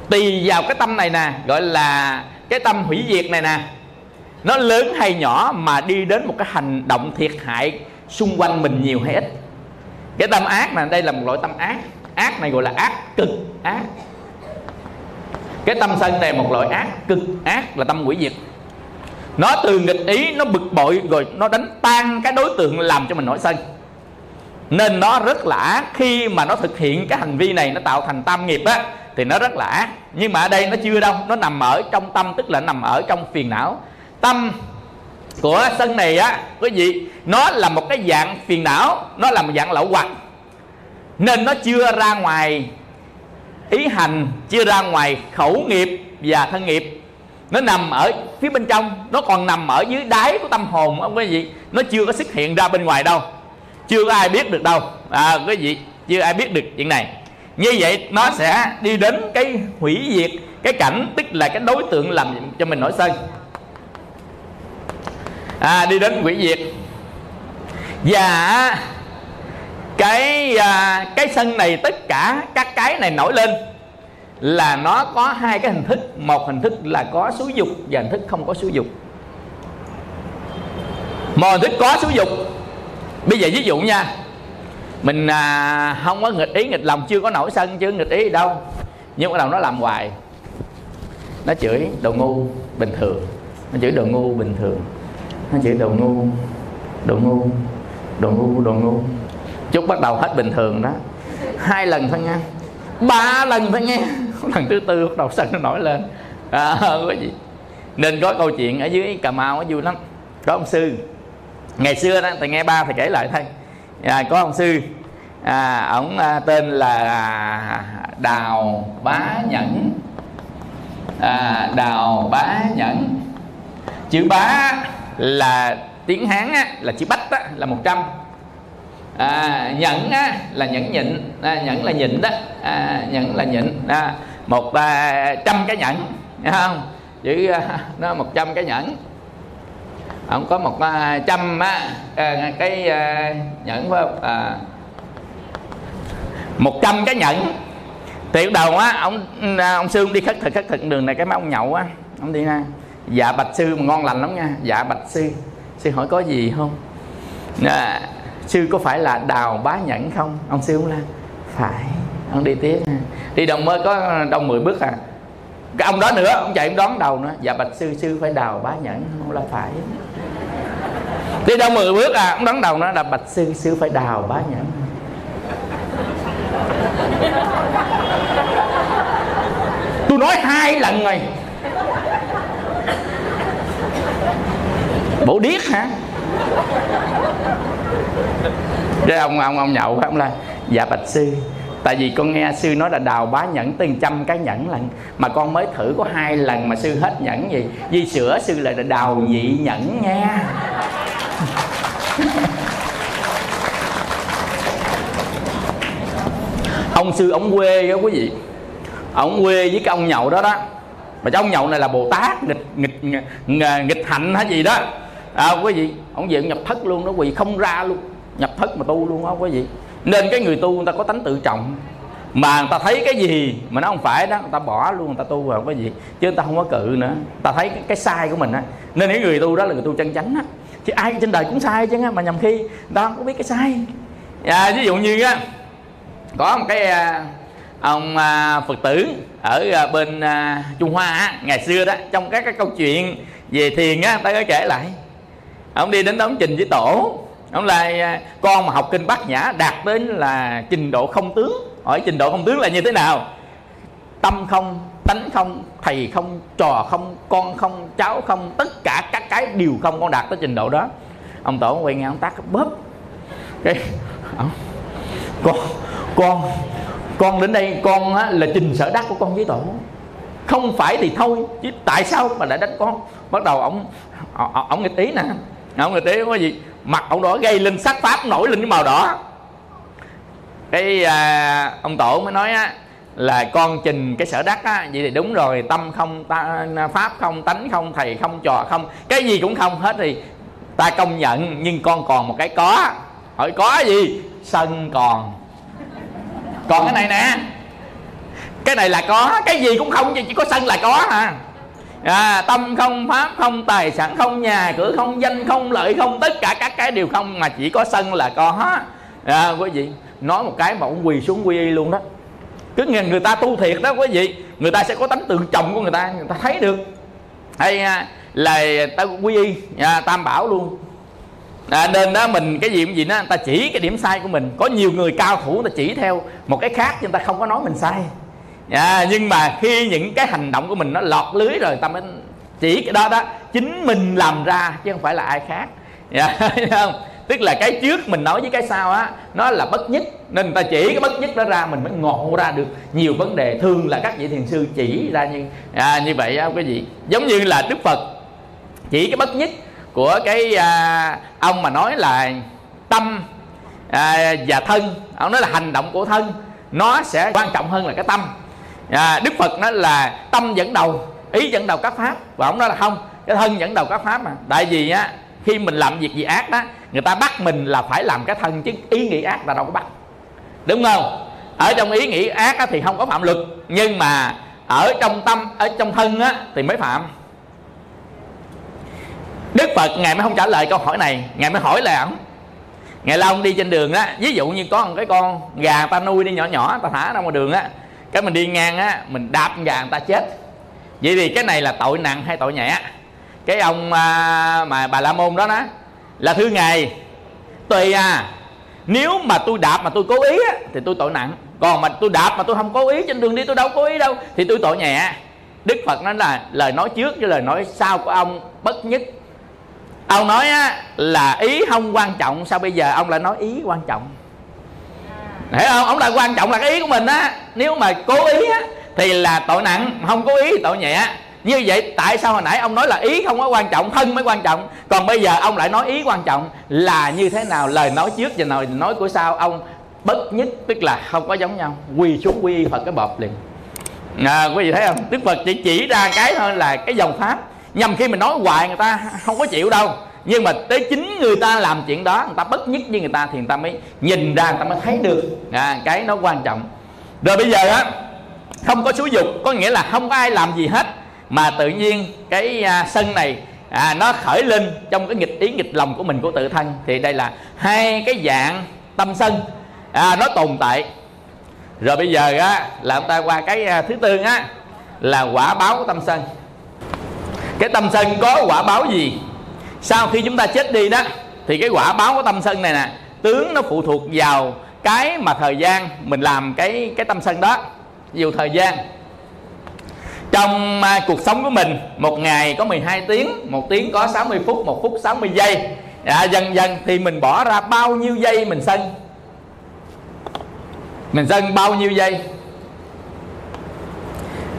[SPEAKER 1] Tùy vào cái tâm này nè, gọi là cái tâm hủy diệt này nè nó lớn hay nhỏ mà đi đến một cái hành động thiệt hại xung quanh mình nhiều hay ít. Cái tâm ác này, đây là một loại tâm ác. Ác này gọi là ác cực, ác. Cái tâm sân này một loại ác cực, ác là tâm quỷ diệt. Nó từ nghịch ý, nó bực bội, rồi nó đánh tan cái đối tượng làm cho mình nổi sân. Nên nó rất là ác. Khi mà nó thực hiện cái hành vi này, nó tạo thành tam nghiệp á, thì nó rất là ác. Nhưng mà ở đây nó chưa đâu, nó nằm ở trong tâm, tức là nằm ở trong phiền não tâm của sân này á, quý vị, nó là một cái dạng phiền não, nó là một dạng lậu hoặc nên nó chưa ra ngoài ý hành, chưa ra ngoài khẩu nghiệp và thân nghiệp. Nó nằm ở phía bên trong, nó còn nằm ở dưới đáy của tâm hồn ông quý vị? Nó chưa có xuất hiện ra bên ngoài đâu. Chưa có ai biết được đâu. À quý vị, chưa ai biết được chuyện này. Như vậy, nó sẽ đi đến cái hủy diệt, cái cảnh, tức là cái đối tượng làm cho mình nổi sân à, đi đến quỷ diệt. Và cái à, cái sân này tất cả các cái này nổi lên là nó có hai cái hình thức. Một hình thức là có xúi dục và hình thức không có xúi dục. Một hình thức có xúi dục. Bây giờ ví dụ nha mình à, không có nghịch ý nghịch lòng chưa có nổi sân chưa nghịch ý gì đâu. Nhưng bắt đầu nó làm hoài. Nó chửi đồ ngu bình thường. Nó chửi đồ ngu bình thường nó chửi đồ ngu đồ ngu đồ ngu đồ ngu. Chút bắt đầu hết bình thường đó. Hai lần thôi nha. Ba lần thôi nghe lần thứ tư bắt đầu sân nó nổi lên. À, có gì. Nên có câu chuyện ở dưới cà mau nó vui lắm. Có ông sư. Ngày xưa đó thầy nghe ba thầy kể lại thôi. À, có ông sư. À, ông à, tên là đào bá nhẫn. À, đào bá nhẫn. Chữ bá là tiếng hán á, là chữ bách á, là 100 à, nhẫn á, là nhẫn nhịn. À, nhẫn là nhịn đó. À, nhẫn là nhịn. À, một à, trăm cái nhẫn nghe không? Chữ à, nó một trăm cái nhẫn. Ông có một à, trăm á, à, cái à, nhẫn phải không? À, một trăm cái nhẫn. Thì đầu á ông à, ông sương đi khất thực khất thực đường này cái mấy ông nhậu á. Ông đi ra dạ bạch sư mà ngon lành lắm nha. Dạ bạch sư. Sư hỏi có gì không? À, sư có phải là đào bá nhẫn không? Ông sư không la. Phải ông đi tiếp đi đồng mới có đông 10 bước à. Cái ông đó nữa ông chạy ông đón đầu nữa. Dạ bạch sư sư phải đào bá nhẫn không là phải. Đi đâu 10 bước à ông đón đầu nó là bạch sư sư phải đào bá nhẫn. Tôi nói hai lần rồi. Bộ điếc hả? Cái ông ông ông nhậu ông là dạ bạch sư. Tại vì con nghe sư nói là đào bá nhẫn từng trăm cái nhẫn lần mà con mới thử có hai lần mà sư hết nhẫn gì. Di sửa sư lại là đào nhị nhẫn nha. Ông sư ông quê đó quý vị. Ông quê với cái ông nhậu đó đó. Mà cái ông nhậu này là bồ tát nghịch nghịch nghịch, nghịch hạnh hay gì đó à, quý vị ông về nhập thất luôn đó quý vị không ra luôn. Nhập thất mà tu luôn đó quý vị nên cái người tu người ta có tánh tự trọng. Mà người ta thấy cái gì mà nó không phải đó người ta bỏ luôn người ta tu vào cái gì. Chứ người ta không có cự nữa. Người ta thấy cái, cái sai của mình á. Nên những người tu đó là người tu chân chánh á. Chứ ai trên đời cũng sai chứ mà nhầm khi người ta không có biết cái sai. À, ví dụ như á có một cái à, ông à, phật tử ở à, bên trung hoa á, ngày xưa đó trong các cái câu chuyện về thiền á ta có kể lại ông đi đến đóng trình với tổ. Ông là à, con mà học kinh bát nhã đạt đến là trình độ không tướng. Hỏi trình độ không tướng là như thế nào? Tâm không tánh không thầy không trò không con không cháu không tất cả các cái đều không con đạt tới trình độ đó. Ông tổ quay ngang ông tắt bóp. Cái con con con đến đây con á, là trình sở đắc của con với tổ. Không phải thì thôi chứ tại sao mà lại đánh con? Bắt đầu ông ông nghịch ý nè ông người ý có gì? Mặt ông đó gây lên sắc pháp nổi lên cái màu đỏ. Cái à, ông tổ mới nói á là con trình cái sở đắc á vậy thì đúng rồi tâm không ta, pháp không tánh không thầy không trò không cái gì cũng không hết thì ta công nhận nhưng con còn một cái có. Hỏi có gì? Sân còn. Còn cái này nè. Cái này là có cái gì cũng không chỉ có sân là có à à, tâm không pháp không tài sản không nhà cửa không danh không lợi không tất cả các cái đều không mà chỉ có sân là có. À, quý vị nói một cái mà cũng quỳ xuống quy y luôn đó. Cứ nghe người ta tu thiệt đó quý vị người ta sẽ có tánh tự trọng của người ta người ta thấy được. Hay à, là ta quy y à, tam bảo luôn. À, nên đó mình cái gì cũng gì đó người ta chỉ cái điểm sai của mình. Có nhiều người cao thủ người ta chỉ theo một cái khác nhưng ta không có nói mình sai à, nhưng mà khi những cái hành động của mình nó lọt lưới rồi ta mới chỉ cái đó đó chính mình làm ra chứ không phải là ai khác. Dạ, yeah, không? Tức là cái trước mình nói với cái sau á nó là bất nhất nên người ta chỉ cái bất nhất đó ra mình mới ngộ ra được nhiều vấn đề. Thường là các vị thiền sư chỉ ra như à, như vậy á quý vị. Giống như là đức phật chỉ cái bất nhất của cái à, ông mà nói là tâm à, và thân. Ông nói là hành động của thân nó sẽ quan trọng hơn là cái tâm à, đức phật nói là tâm dẫn đầu ý dẫn đầu các pháp. Và ông nói là không cái thân dẫn đầu các pháp mà. Tại vì á khi mình làm việc gì ác đó người ta bắt mình là phải làm cái thân chứ ý nghĩ ác là đâu có bắt. Đúng không? Ở trong ý nghĩ ác á, thì không có phạm luật nhưng mà ở trong tâm ở trong thân á, thì mới phạm. Đức phật ngài mới không trả lời câu hỏi này ngài mới hỏi là ổng ngày lao ông đi trên đường á ví dụ như có một cái con gà ta nuôi đi nhỏ nhỏ ta thả ra ngoài đường á cái mình đi ngang á mình đạp gà người ta chết. Vậy thì cái này là tội nặng hay tội nhẹ? Cái ông à, mà bà la môn đó đó là thưa ngài tùy à. Nếu mà tôi đạp mà tôi cố ý á, thì tôi tội nặng. Còn mà tôi đạp mà tôi không cố ý trên đường đi tôi đâu cố ý đâu thì tôi tội nhẹ. Đức phật nói là lời nói trước với lời nói sau của ông bất nhất. Ông nói á, là ý không quan trọng sao bây giờ ông lại nói ý quan trọng? Hiểu không? Ông lại quan trọng là cái ý của mình á. Nếu mà cố ý á thì là tội nặng không cố ý tội nhẹ. Như vậy tại sao hồi nãy ông nói là ý không có quan trọng thân mới quan trọng? Còn bây giờ ông lại nói ý quan trọng là như thế nào lời nói trước và lời nói của sau. Ông bất nhất tức là không có giống nhau. Quy xuống quy phật cái bọt liền. À, quý vị thấy không? Đức phật chỉ chỉ ra cái thôi là cái dòng pháp. Nhằm khi mình nói hoài người ta không có chịu đâu nhưng mà tới chính người ta làm chuyện đó người ta bất nhất với người ta thì người ta mới nhìn ra người ta mới thấy được. À, cái nó quan trọng. Rồi bây giờ á không có xúi dục có nghĩa là không có ai làm gì hết. Mà tự nhiên cái à, sân này à, nó khởi lên trong cái nghịch ý nghịch lòng của mình của tự thân. Thì đây là hai cái dạng tâm sân à, nó tồn tại. Rồi bây giờ á là chúng ta qua cái à, thứ tư á là quả báo của tâm sân. Cái tâm sân có quả báo gì? Sau khi chúng ta chết đi đó thì cái quả báo của tâm sân này nè tướng nó phụ thuộc vào cái mà thời gian mình làm cái cái tâm sân đó dù thời gian. Trong à, cuộc sống của mình một ngày có 12 tiếng một tiếng có 60 phút một phút 60 giây. À, dần dần thì mình bỏ ra bao nhiêu giây mình sân? Mình sân bao nhiêu giây?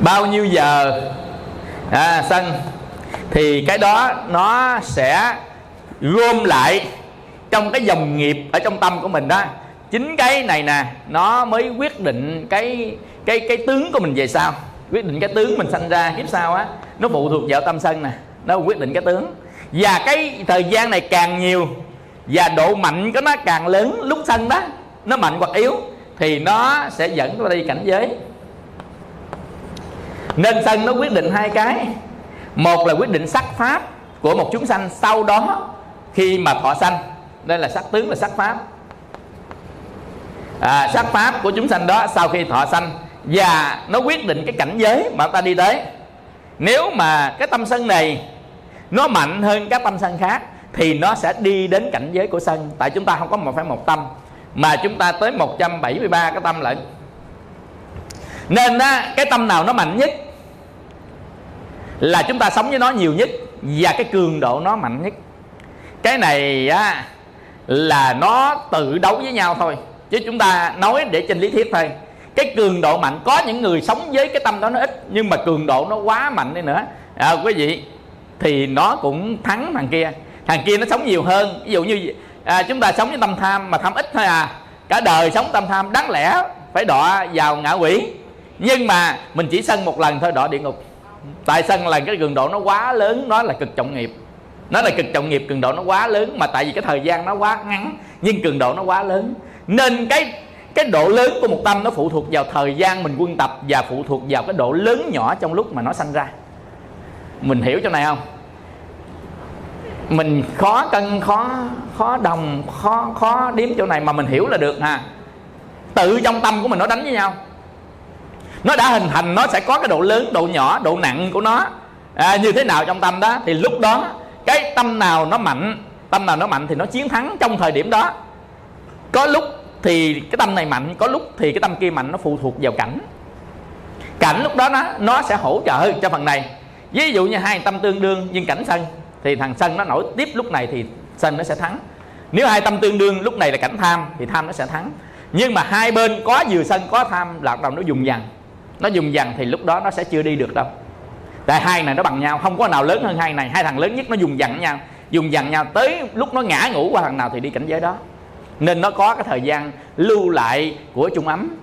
[SPEAKER 1] Bao nhiêu giờ? À, sân thì cái đó nó sẽ gom lại trong cái dòng nghiệp ở trong tâm của mình đó. Chính cái này nè, nó mới quyết định cái cái cái tướng của mình về sau. Quyết định cái tướng mình sanh ra kiếp sau á. Nó phụ thuộc vào tâm sân nè, nó quyết định cái tướng. Và cái thời gian này càng nhiều và độ mạnh của nó càng lớn lúc sân đó, nó mạnh hoặc yếu, thì nó sẽ dẫn nó đi cảnh giới. Nên sân nó quyết định hai cái một là quyết định sắc pháp của một chúng sanh sau đó khi mà thọ sanh. Đây là sắc tướng là sắc pháp. À, sắc pháp của chúng sanh đó sau khi thọ sanh và nó quyết định cái cảnh giới mà ta đi tới. Nếu mà cái tâm sân này nó mạnh hơn các tâm sân khác thì nó sẽ đi đến cảnh giới của sân. Tại chúng ta không có một phải một tâm mà chúng ta tới 173 cái tâm lận. Nên á, cái tâm nào nó mạnh nhất? Là chúng ta sống với nó nhiều nhất và cái cường độ nó mạnh nhất. Cái này á là nó tự đấu với nhau thôi chứ chúng ta nói để trên lý thuyết thôi. Cái cường độ mạnh có những người sống với cái tâm đó nó ít nhưng mà cường độ nó quá mạnh đi nữa. À, quý vị thì nó cũng thắng thằng kia. Thằng kia nó sống nhiều hơn ví dụ như à, chúng ta sống với tâm tham mà tham ít thôi à. Cả đời sống tâm tham đáng lẽ phải đọa vào ngạ quỷ. Nhưng mà mình chỉ sân một lần thôi đọa địa ngục tại sân là cái cường độ nó quá lớn, nó là cực trọng nghiệp? Nó là cực trọng nghiệp, cường độ nó quá lớn, mà tại vì cái thời gian nó quá ngắn, nhưng cường độ nó quá lớn. Nên cái cái độ lớn của một tâm nó phụ thuộc vào thời gian mình quân tập và phụ thuộc vào cái độ lớn nhỏ trong lúc mà nó sanh ra. Mình hiểu chỗ này không? Mình khó cân, khó khó đồng, khó khó điếm chỗ này mà mình hiểu là được ha. Tự trong tâm của mình nó đánh với nhau nó đã hình thành nó sẽ có cái độ lớn độ nhỏ độ nặng của nó. À, như thế nào trong tâm đó? Thì lúc đó cái tâm nào nó mạnh tâm nào nó mạnh thì nó chiến thắng trong thời điểm đó. Có lúc thì cái tâm này mạnh có lúc thì cái tâm kia mạnh nó phụ thuộc vào cảnh. Cảnh lúc đó nó nó sẽ hỗ trợ cho phần này. Ví dụ như hai tâm tương đương nhưng cảnh sân thì thằng sân nó nổi tiếp lúc này thì sân nó sẽ thắng. Nếu hai tâm tương đương lúc này là cảnh tham thì tham nó sẽ thắng. Nhưng mà hai bên có vừa sân có tham là đồng nó dùng dằn nó dùng dằn thì lúc đó nó sẽ chưa đi được đâu. Tại hai này nó bằng nhau, không có nào lớn hơn hai này. Hai thằng lớn nhất nó dùng dằn nhau, dùng dằn nhau tới lúc nó ngã ngủ qua thằng nào thì đi cảnh giới đó. Nên nó có cái thời gian lưu lại của trung ấm.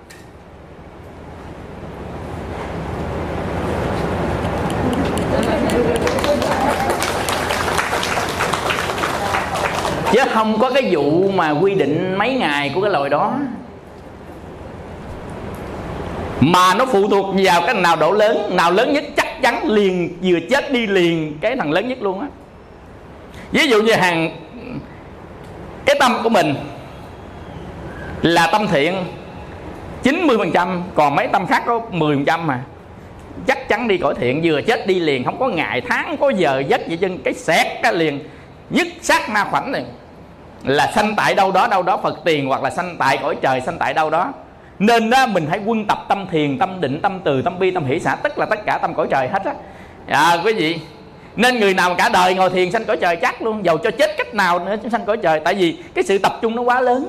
[SPEAKER 1] Chứ không có cái vụ mà quy định mấy ngày của cái loài đó mà nó phụ thuộc vào cái nào độ lớn. Nào lớn nhất chắc chắn liền, vừa chết đi liền cái thằng lớn nhất luôn á. Ví dụ như hàng, cái tâm của mình là tâm thiện 90% còn mấy tâm khác có 10% mà. Chắc chắn đi cõi thiện, vừa chết đi liền, không có ngày, tháng, có giờ, giấc gì chân, cái xẹt cái liền. Nhất sát na khoảnh liền. Là sanh tại đâu đó đâu đó phật tiền, hoặc là sanh tại cõi trời, sanh tại đâu đó nên đó mình hãy quân tập tâm thiền tâm định tâm từ tâm bi tâm hỷ xã tức là tất cả tâm cõi trời hết á. À, quý vị. Nên người nào cả đời ngồi thiền sanh cõi trời chắc luôn dầu cho chết cách nào nữa sanh cõi trời. Tại vì cái sự tập trung nó quá lớn.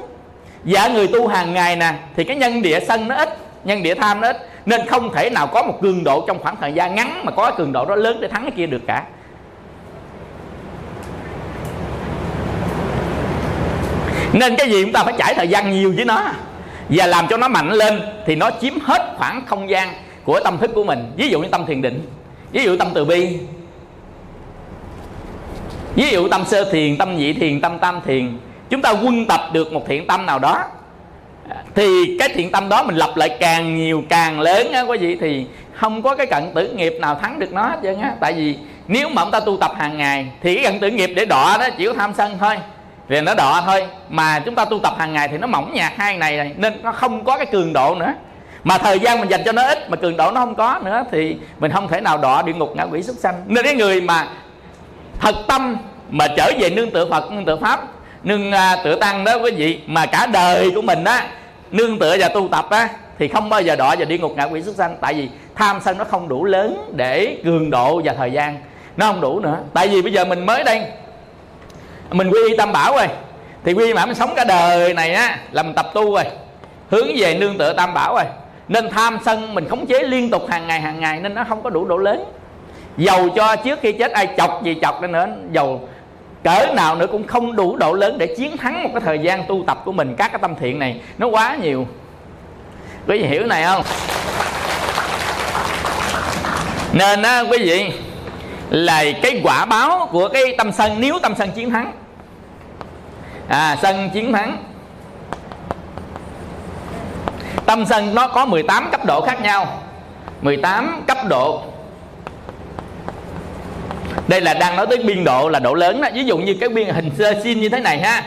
[SPEAKER 1] Và người tu hàng ngày nè thì cái nhân địa sân nó ít nhân địa tham nó ít. Nên không thể nào có một cường độ trong khoảng thời gian ngắn mà có cái cường độ đó lớn để thắng cái kia được cả. Nên cái gì chúng ta phải trải thời gian nhiều với nó và làm cho nó mạnh lên thì nó chiếm hết khoảng không gian của tâm thức của mình. Ví dụ như tâm thiền định, ví dụ tâm từ bi, ví dụ tâm sơ thiền, tâm nhị thiền, tâm tam thiền. Chúng ta quân tập được một thiện tâm nào đó, thì cái thiện tâm đó mình lập lại càng nhiều càng lớn á, quý vị, thì không có cái cận tử nghiệp nào thắng được nó hết trơn á. Tại vì nếu mà chúng ta tu tập hàng ngày thì cái cận tử nghiệp để đọa đó chỉ có tham sân thôi thì nó đỏ thôi. Mà chúng ta tu tập hàng ngày thì nó mỏng nhạt hai này này nên nó không có cái cường độ nữa. Mà thời gian mình dành cho nó ít mà cường độ nó không có nữa thì mình không thể nào đọa địa ngục ngã quỷ súc sanh. Nên cái người mà thật tâm mà trở về nương tựa phật nương tựa pháp nương uh, tựa tăng đó quý vị mà cả đời của mình á nương tựa và tu tập á thì không bao giờ đọa vào địa ngục ngạ quỷ xuất sanh. Tại vì tham sân nó không đủ lớn để cường độ và thời gian. Nó không đủ nữa. Tại vì bây giờ mình mới đây mình quy y tam bảo rồi. Thì quy mà mình sống cả đời này á, là mình tập tu rồi. Hướng về nương tựa tam bảo rồi. Nên tham sân mình khống chế liên tục hàng ngày hàng ngày nên nó không có đủ độ lớn. Dầu cho trước khi chết ai chọc gì chọc lên nữa, dầu cỡ nào nữa cũng không đủ độ lớn để chiến thắng một cái thời gian tu tập của mình. Các cái tâm thiện này nó quá nhiều. Quý vị hiểu này không? Nên á, quý vị, là cái quả báo của cái tâm sân, nếu tâm sân chiến thắng à sân chiến thắng. Tâm sân nó có 18 cấp độ khác nhau. 18 cấp độ. Đây là đang nói tới biên độ là độ lớn đó. Ví dụ như cái biên hình sơ xin như thế này ha.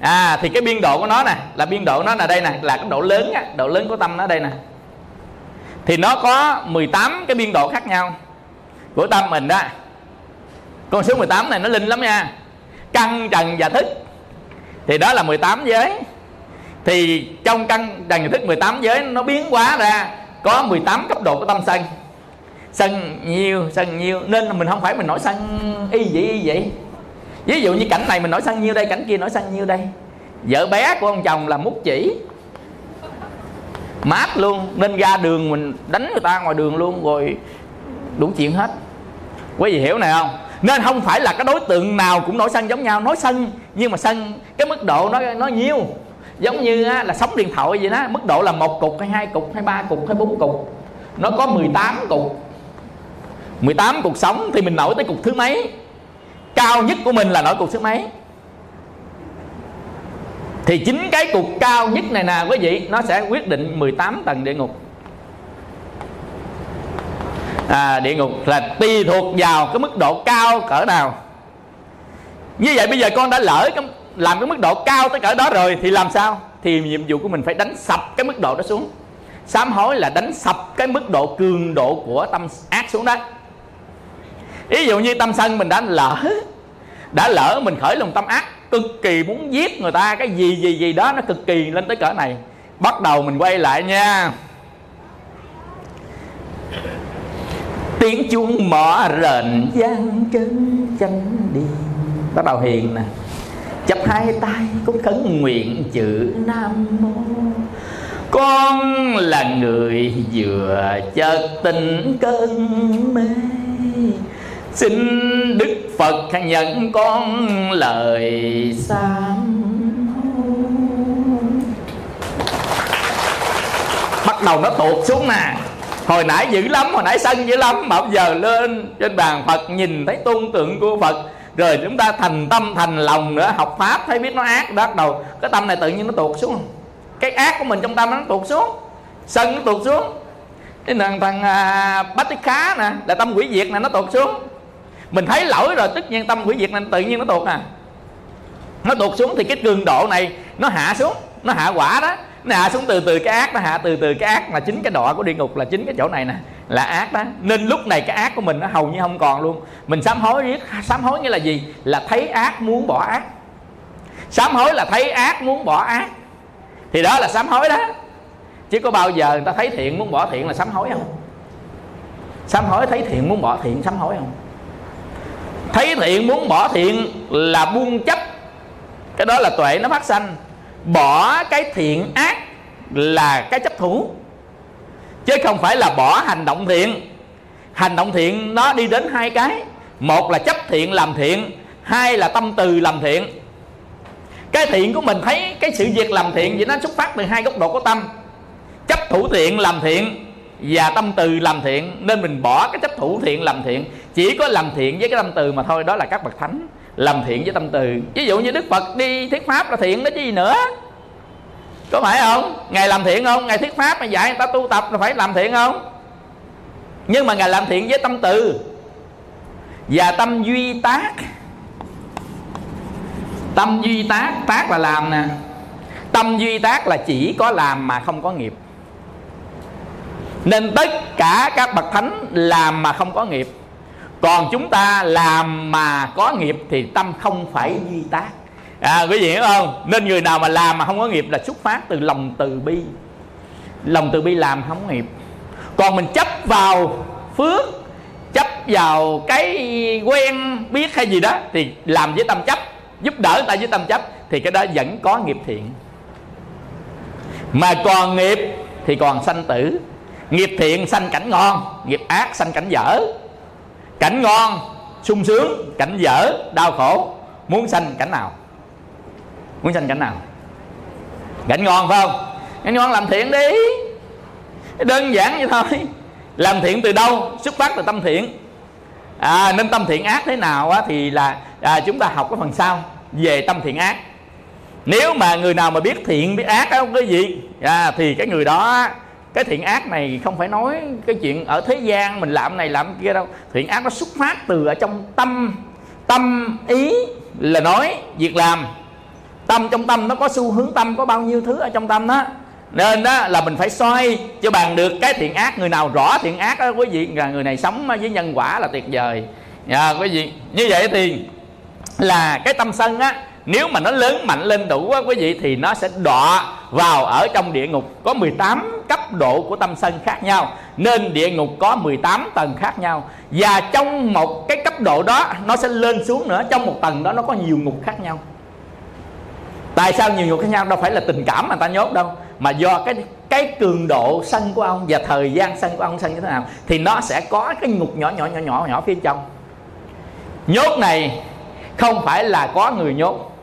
[SPEAKER 1] À thì cái biên độ của nó nè, là biên độ nó là đây nè, là cái độ lớn á, độ lớn của tâm nó đây nè. Thì nó có 18 cái biên độ khác nhau của tâm mình đó. Con số 18 này nó linh lắm nha. Căng trần và thức thì đó là 18 giới. Thì trong căn đàn và thức 18 giới nó biến hóa ra có 18 cấp độ của tâm sân. Sân nhiều sân nhiều. Nên là mình không phải mình nổi sân y vậy y vậy ví dụ như cảnh này mình nổi sân nhiêu đây, cảnh kia nổi sân nhiêu đây. Vợ bé của ông chồng là mút chỉ. Mát luôn. Nên ra đường mình đánh người ta ngoài đường luôn rồi đủ chuyện hết. Quý vị hiểu này không? Nên không phải là cái đối tượng nào cũng nổi sân giống nhau. Nói sân nhưng mà sân cái mức độ nó nó nhiêu giống như á, là sóng điện thoại vậy đó. Mức độ là một cục hay hai cục hay ba cục hay bốn cục. Nó có 18 cục. 18 cục sống thì mình nổi tới cục thứ mấy? Cao nhất của mình là nổi cục thứ mấy? Thì chính cái cục cao nhất này nè quý vị nó sẽ quyết định 18 tầng địa ngục à, địa ngục là tùy thuộc vào cái mức độ cao cỡ nào. Như vậy bây giờ con đã lỡ cái, làm cái mức độ cao tới cỡ đó rồi thì làm sao? Thì nhiệm vụ của mình phải đánh sập cái mức độ đó xuống. Sám hối là đánh sập cái mức độ cường độ của tâm ác xuống đó. Ví dụ như tâm sân mình đã lỡ đã lỡ mình khởi lòng tâm ác cực kỳ muốn giết người ta cái gì gì gì đó nó cực kỳ lên tới cỡ này. Bắt đầu mình quay lại nha. Tiếng chuông mỏ rền gian chân chân đi bắt đầu hiền nè. Chắp hai tay cũng khấn nguyện chữ nam mô. Con là người vừa chợt tình cơn mê. Xin đức phật nhận con lời sám bắt đầu nó tuột xuống nè hồi nãy dữ lắm hồi nãy sân dữ lắm mà bây giờ lên trên bàn phật nhìn thấy tôn tượng của phật. Rồi chúng ta thành tâm thành lòng nữa học pháp thấy biết nó ác bắt đầu cái tâm này tự nhiên nó tuột xuống. Cái ác của mình trong tâm nó tuột xuống sân nó tuột xuống. Cái thằng thằng à, bách tích khá nè là tâm quỷ diệt này nó tuột xuống. Mình thấy lỗi rồi tất nhiên tâm quỷ diệt này tự nhiên nó tuột à. Nó tuột xuống thì cái cường độ này nó hạ xuống nó hạ quả đó nó hạ xuống từ từ cái ác nó hạ từ từ cái ác là chính cái đọa của địa ngục là chính cái chỗ này nè. Là ác đó. Nên lúc này cái ác của mình nó hầu như không còn luôn. Mình sám hối riết. Sám hối nghĩa là gì? Là thấy ác muốn bỏ ác. Sám hối là thấy ác muốn bỏ ác. Thì đó là sám hối đó. Chứ có bao giờ người ta thấy thiện muốn bỏ thiện là sám hối không? Sám hối thấy thiện muốn bỏ thiện, sám hối không? Thấy thiện muốn bỏ thiện là buông chấp. Cái đó là tuệ nó phát sanh bỏ cái thiện ác là cái chấp thủ. Chứ không phải là bỏ hành động thiện. Hành động thiện nó đi đến hai cái. Một là chấp thiện làm thiện, hai là tâm từ làm thiện. Cái thiện của mình thấy cái sự việc làm thiện vậy nó xuất phát từ hai góc độ của tâm. Chấp thủ thiện làm thiện và tâm từ làm thiện. Nên mình bỏ cái chấp thủ thiện làm thiện. Chỉ có làm thiện với cái tâm từ mà thôi, đó là các bậc thánh làm thiện với tâm từ. Ví dụ như đức phật đi thuyết pháp là thiện đó chứ gì nữa. Có phải không? Ngài làm thiện không? Ngài thuyết pháp mà dạy người ta tu tập là phải làm thiện không? Nhưng mà ngài làm thiện với tâm từ. Và tâm duy tác. Tâm duy tác tác là làm nè. Tâm duy tác là chỉ có làm mà không có nghiệp. Nên tất cả các bậc thánh làm mà không có nghiệp còn chúng ta làm mà có nghiệp thì tâm không phải duy tác. À, quý vị hiểu không? Nên người nào mà làm mà không có nghiệp là xuất phát từ lòng từ bi. Lòng từ bi làm không có nghiệp. Còn mình chấp vào phước chấp vào cái quen biết hay gì đó thì làm với tâm chấp giúp đỡ người ta với tâm chấp thì cái đó vẫn có nghiệp thiện. Mà còn nghiệp thì còn sanh tử. Nghiệp thiện sanh cảnh ngon nghiệp ác sanh cảnh dở cảnh ngon sung sướng cảnh dở đau khổ. Muốn sanh cảnh nào? Muốn sanh cảnh nào? Cảnh ngon phải không? Cảnh ngon làm thiện đi. Đơn giản vậy thôi. Làm thiện từ đâu? Xuất phát từ tâm thiện. À, nên tâm thiện ác thế nào á, thì là à, chúng ta học cái phần sau. Về tâm thiện ác. Nếu mà người nào mà biết thiện biết ác đó cái gì? À, thì cái người đó cái thiện ác này không phải nói cái chuyện ở thế gian mình làm này làm kia đâu. Thiện ác nó xuất phát từ ở trong tâm. Tâm ý là nói việc làm. Tâm trong tâm nó có xu hướng tâm có bao nhiêu thứ ở trong tâm đó. Nên đó là mình phải xoay cho bằng được cái thiện ác. Người nào rõ thiện ác đó quý vị là người này sống với nhân quả là tuyệt vời. À, quý vị như vậy thì là cái tâm sân á nếu mà nó lớn mạnh lên đủ quá quý vị, thì nó sẽ đọa vào ở trong địa ngục có 18 cấp độ của tâm sân khác nhau, nên địa ngục có 18 tầng khác nhau. Và trong một cái cấp độ đó, nó sẽ lên xuống nữa, trong một tầng đó nó có nhiều ngục khác nhau. Tại sao nhiều ngục khác nhau? Đâu phải là tình cảm mà ta nhốt đâu, mà do cái cái cường độ sân của ông và thời gian sân của ông sân như thế nào, thì nó sẽ có cái ngục nhỏ nhỏ nhỏ nhỏ nhỏ phía trong. Nhốt này không phải là có người nhốt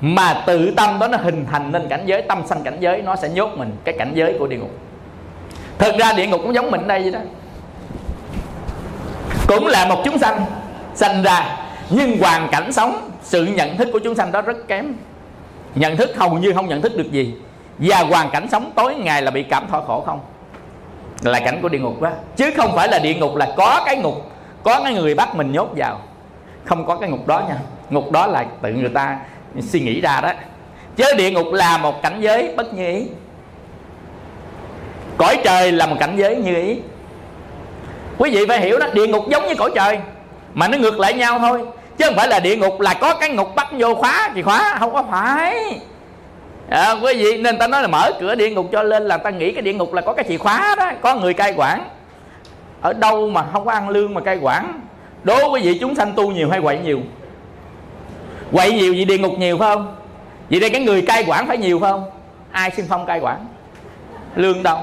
[SPEAKER 1] mà tự tâm đó nó hình thành nên cảnh giới, tâm sanh cảnh giới, nó sẽ nhốt mình cái cảnh giới của địa ngục. Thực ra địa ngục cũng giống mình đây vậy đó. Cũng là một chúng sanh sanh ra. Nhưng hoàn cảnh sống, sự nhận thức của chúng sanh đó rất kém. Nhận thức hầu như không nhận thức được gì. Và hoàn cảnh sống tối ngày là bị cảm thọ khổ không? Là cảnh của địa ngục đó. Chứ không phải là địa ngục là có cái ngục, có cái người bắt mình nhốt vào. Không có cái ngục đó nha. Ngục đó là tự người ta suy nghĩ ra đó. Chứ địa ngục là một cảnh giới bất như ý. Cõi trời là một cảnh giới như ý. Quý vị phải hiểu đó địa ngục giống như cõi trời mà nó ngược lại nhau thôi. Chứ không phải là địa ngục là có cái ngục bắt vô khóa thì khóa không có phải. À, quý vị nên ta nói là mở cửa địa ngục cho lên là ta nghĩ cái địa ngục là có cái chìa khóa đó có người cai quản. Ở đâu mà không có ăn lương mà cai quản? Đố quý vị chúng sanh tu nhiều hay quậy nhiều? Quậy nhiều vì địa ngục nhiều phải không? Vậy đây cái người cai quản phải nhiều phải không? Ai xin phong cai quản? Lương đâu?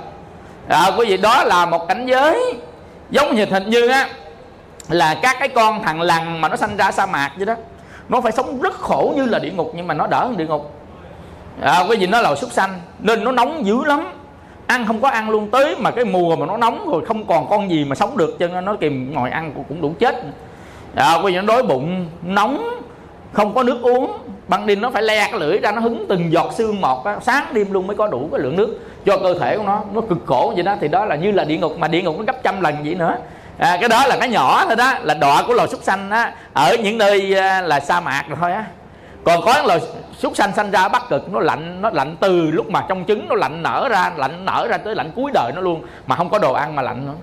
[SPEAKER 1] À, quý vị đó là một cảnh giới giống như hình như á là các cái con thằng lằn mà nó sanh ra sa mạc vậy đó nó phải sống rất khổ như là địa ngục nhưng mà nó đỡ hơn địa ngục. À, quý vị nó là súc sanh nên nó nóng dữ lắm. Ăn không có ăn luôn tới mà cái mùa mà nó nóng rồi không còn con gì mà sống được cho nên nó kìm ngồi ăn cũng đủ chết. À, quý vị nó đói bụng nóng không có nước uống ban đêm nó phải le cái lưỡi ra nó hứng từng giọt xương một á, sáng đêm luôn mới có đủ cái lượng nước cho cơ thể của nó. Nó cực khổ vậy đó thì đó là như là địa ngục mà địa ngục nó gấp trăm lần vậy nữa. À, cái đó là cái nhỏ thôi đó là đọa của loài súc sanh á. Ở những nơi à, là sa mạc rồi thôi á. Còn có loài súc sanh sanh ra bắc cực nó lạnh nó lạnh từ lúc mà trong trứng nó lạnh nở ra lạnh nở ra tới lạnh cuối đời nó luôn mà không có đồ ăn mà lạnh nữa.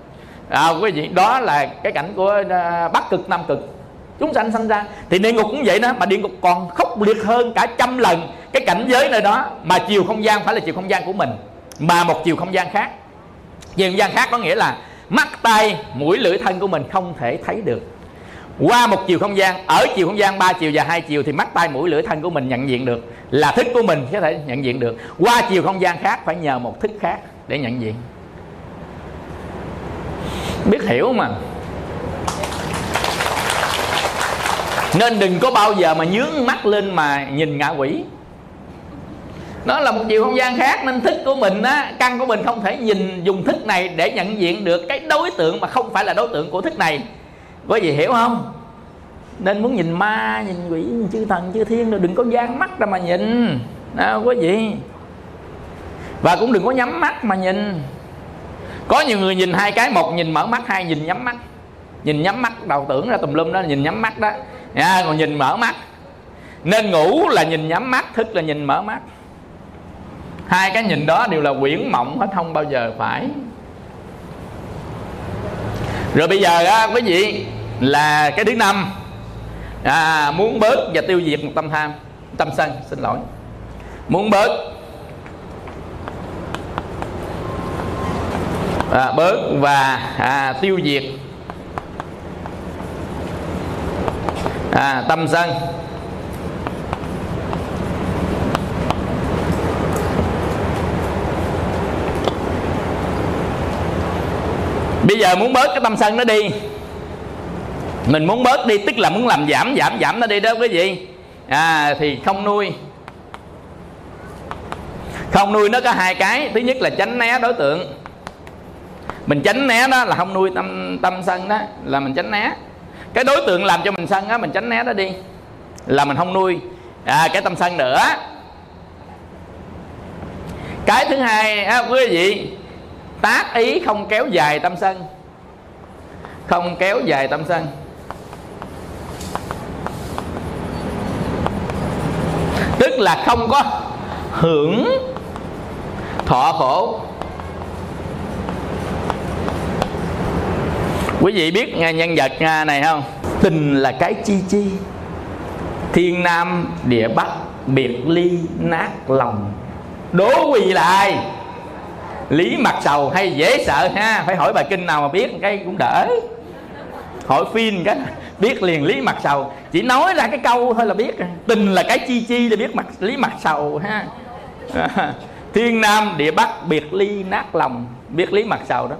[SPEAKER 1] À, quý vị đó là cái cảnh của à, bắc cực nam cực chúng sanh sanh ra. Thì địa ngục cũng vậy đó, mà địa ngục còn khốc liệt hơn cả trăm lần cái cảnh giới nơi đó, mà chiều không gian phải là chiều không gian của mình, mà một chiều không gian khác. Chiều không gian khác có nghĩa là mắt tay mũi, lưỡi, thân của mình không thể thấy được. Qua một chiều không gian, ở chiều không gian ba chiều và hai chiều thì mắt tay mũi, lưỡi, thân của mình nhận diện được. Là thức của mình có thể nhận diện được. Qua chiều không gian khác phải nhờ một thức khác để nhận diện. Biết hiểu mà nên đừng có bao giờ mà nhướng mắt lên mà nhìn ngạ quỷ. Nó là một chiều không gian khác, nên thức của mình á, căn của mình không thể nhìn dùng thức này để nhận diện được cái đối tượng mà không phải là đối tượng của thức này. Có gì hiểu không? Nên muốn nhìn ma, nhìn quỷ, nhìn chư thần, chư thiên rồi đừng có gian mắt ra mà nhìn. Đó có gì và cũng đừng có nhắm mắt mà nhìn. Có nhiều người nhìn hai cái, một nhìn mở mắt, hai nhìn nhắm mắt. Nhìn nhắm mắt, đầu tưởng ra tùm lum đó, nhìn nhắm mắt đó nha còn nhìn mở mắt. Nên ngủ là nhìn nhắm mắt thức là nhìn mở mắt. Hai cái nhìn đó đều là quyển mộng hết không bao giờ phải. Rồi bây giờ á quý vị là cái thứ năm. À, muốn bớt và tiêu diệt một tâm tham tâm sân xin lỗi. Muốn bớt. À, bớt và à, tiêu diệt à, tâm sân. Bây giờ muốn bớt cái tâm sân nó đi. Mình muốn bớt đi tức là muốn làm giảm giảm giảm nó đi đó quý vị. À, thì không nuôi. Không nuôi nó có hai cái. Thứ nhất là tránh né đối tượng. Mình tránh né đó là không nuôi tâm tâm sân đó là mình tránh né cái đối tượng làm cho mình sân á mình tránh né nó đi. Là mình không nuôi. À, cái tâm sân nữa. Cái thứ hai á, quý vị tác ý không kéo dài tâm sân không kéo dài tâm sân tức là không có hưởng thọ khổ. Quý vị biết nhân vật này không? Tình là cái chi chi. Thiên nam địa bắc biệt ly nát lòng. Đố quỳ lại, lý mặt sầu hay dễ sợ ha? Phải hỏi bài kinh nào mà biết cái cũng đỡ. Hỏi phim cái biết liền lý mặt sầu. Chỉ nói ra cái câu thôi là biết. Tình là cái chi chi để biết mặt lý mặt sầu ha. Thiên nam địa bắc biệt ly nát lòng. Biết lý mặt sầu đó.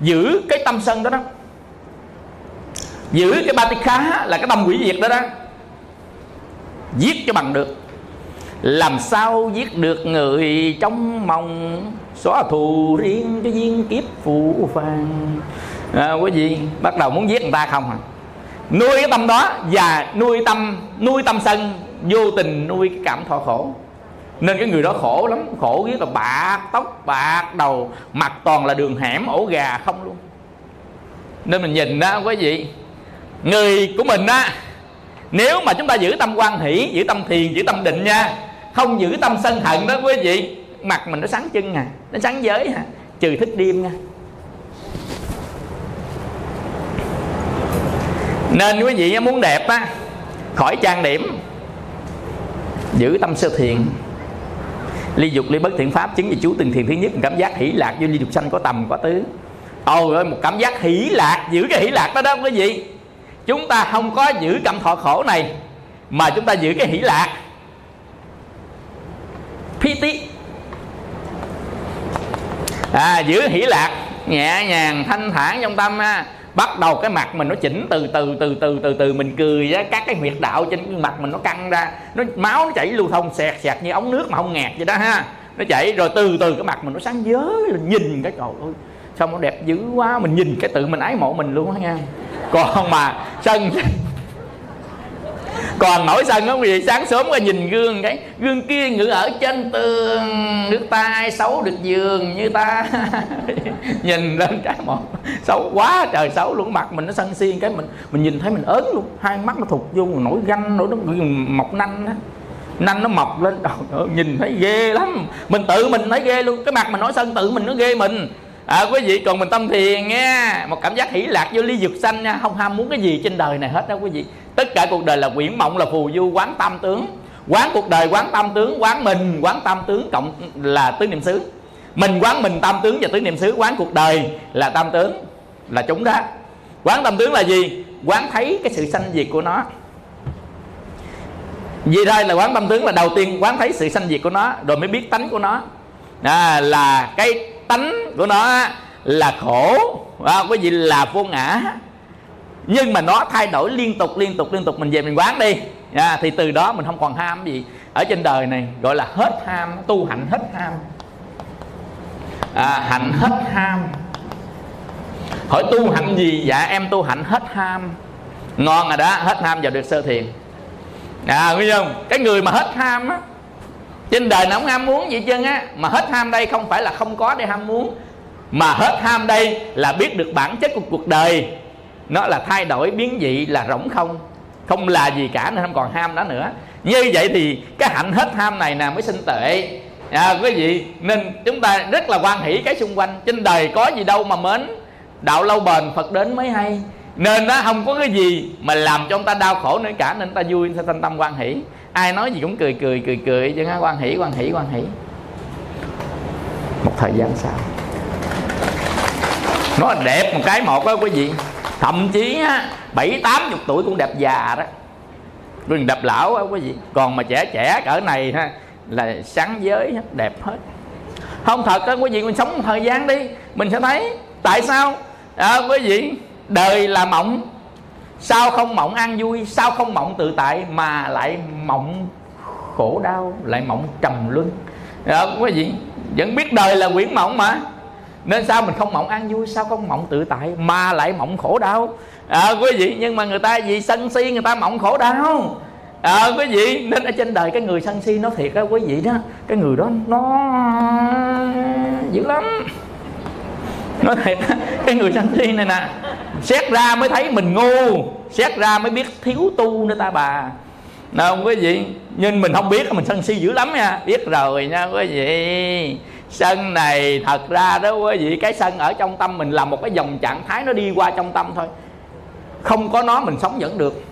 [SPEAKER 1] Giữ cái tâm sân đó đó giữ cái ba tích khá là cái tâm quỷ diệt đó đó. Giết cho bằng được. Làm sao giết được người trong mong xóa thù riêng cho viên kiếp phụ phàng. À, quý vị bắt đầu muốn giết người ta không à nuôi cái tâm đó và nuôi tâm nuôi tâm sân vô tình nuôi cái cảm thọ khổ. Nên cái người đó khổ lắm khổ biết là bạc tóc bạc đầu mặt toàn là đường hẻm ổ gà không luôn. Nên mình nhìn đó quý vị người của mình á, nếu mà chúng ta giữ tâm quan hỷ, giữ tâm thiền, giữ tâm định nha, không giữ tâm sân hận đó quý vị, mặt mình nó sáng chân à nó sáng giới à trừ thức đêm nha. Nên quý vị muốn đẹp á, khỏi trang điểm, giữ tâm sơ thiền. Ly dục, ly bất thiện pháp, chứng vì chú từng thiền thứ nhất cảm giác hỷ lạc vô ly dục sanh có tầm, có tứ. Ôi ơi, một cảm giác hỷ lạc, giữ cái hỷ lạc đó đó quý vị chúng ta không có giữ cảm thọ khổ này, mà chúng ta giữ cái hỷ lạc. Piti à giữ hỷ lạc nhẹ nhàng, thanh thản trong tâm ha. Bắt đầu cái mặt mình nó chỉnh từ từ từ từ từ từ mình cười á, các cái huyệt đạo trên mặt mình nó căng ra. Nó, máu nó chảy lưu thông sẹt sẹt như ống nước mà không ngạt vậy đó ha. Nó chảy rồi từ từ cái mặt mình nó sáng dớ, nhìn cái trời ơi, sao nó đẹp dữ quá. Mình nhìn cái tự mình ái mộ mình luôn á nha còn mà sân còn nổi sân không gì sáng sớm ra nhìn gương cái gương kia ngự ở trên tường nước ta ai xấu được giường như ta. Nhìn lên cái một xấu quá trời xấu luôn mặt mình nó sân xiên cái mình mình nhìn thấy mình ớn luôn hai mắt nó thụt vô nổi ganh nổi nó mọc nanh á. Nanh nó mọc lên trời ơi, nhìn thấy ghê lắm. Mình tự mình thấy ghê luôn cái mặt mình nói sân tự mình nó ghê mình à, quý vị còn mình tâm thiền nha. Một cảm giác hỷ lạc vô ly dục sanh nha. Không ham muốn cái gì trên đời này hết đó quý vị. Tất cả cuộc đời là quyển mộng là phù du quán tam tướng. Quán cuộc đời quán tam tướng quán mình quán tam tướng cộng là tứ niệm xứ. Mình quán mình tam tướng và tứ niệm xứ quán cuộc đời là tam tướng là chúng đó. Quán tam tướng là gì? Quán thấy cái sự sanh diệt của nó. Vì đây là quán tâm tướng là đầu tiên quán thấy sự sanh diệt của nó rồi mới biết tánh của nó. À, là cái tánh của nó là khổ. À, quý vị là vô ngã. Nhưng mà nó thay đổi liên tục liên tục liên tục. Mình về mình quán đi. À, thì từ đó mình không còn ham gì ở trên đời này. Gọi là hết ham tu hạnh hết ham. À, hạnh hết ham. Hỏi tu hạnh gì? Dạ em tu hạnh hết ham. Ngon rồi đó hết ham vào được sơ thiền. À biết không? Cái người mà hết ham á trên đời nó không ham muốn gì chân á mà hết ham đây không phải là không có để ham muốn mà hết ham đây là biết được bản chất của cuộc đời. Nó là thay đổi biến dị là rỗng không. Không là gì cả nên không còn ham đó nữa. Như vậy thì cái hạnh hết ham này nè mới sinh tệ à, quý vị nên chúng ta rất là quan hỷ cái xung quanh. Trên đời có gì đâu mà mến. Đạo lâu bền phật đến mới hay. Nên nó không có cái gì mà làm cho ông ta đau khổ nữa cả nên ta vui ta thanh tâm quan hỷ ai nói gì cũng cười cười cười cười chứ ha quan hỷ quan hỷ quan hỷ. Một thời gian sau. Nó đẹp một cái một đó quý vị. Thậm chí á bảy tám chục tuổi cũng đẹp già đó. Đừng đẹp lão á quý vị. Còn mà trẻ trẻ cỡ này ha là sáng giới đẹp hết. Không thật đó quý vị mình sống một thời gian đi. Mình sẽ thấy tại sao à, quý vị đời là mộng sao không mộng an vui sao không mộng tự tại mà lại mộng khổ đau lại mộng trầm luân? Đó quý vị vẫn biết đời là quyển mộng mà. Nên sao mình không mộng an vui sao không mộng tự tại mà lại mộng khổ đau? À, quý vị nhưng mà người ta vì sân si người ta mộng khổ đau. À, quý vị nên ở trên đời cái người sân si nó thiệt á quý vị đó cái người đó nó dữ lắm nó thiệt cái người sân si này nè xét ra mới thấy mình ngu xét ra mới biết thiếu tu nữa ta bà. Nào không quý vị nhưng mình không biết mình sân si dữ lắm nha. Biết rồi nha quý vị sân này thật ra đó quý vị cái sân ở trong tâm mình là một cái dòng trạng thái nó đi qua trong tâm thôi. Không có nó mình sống vẫn được.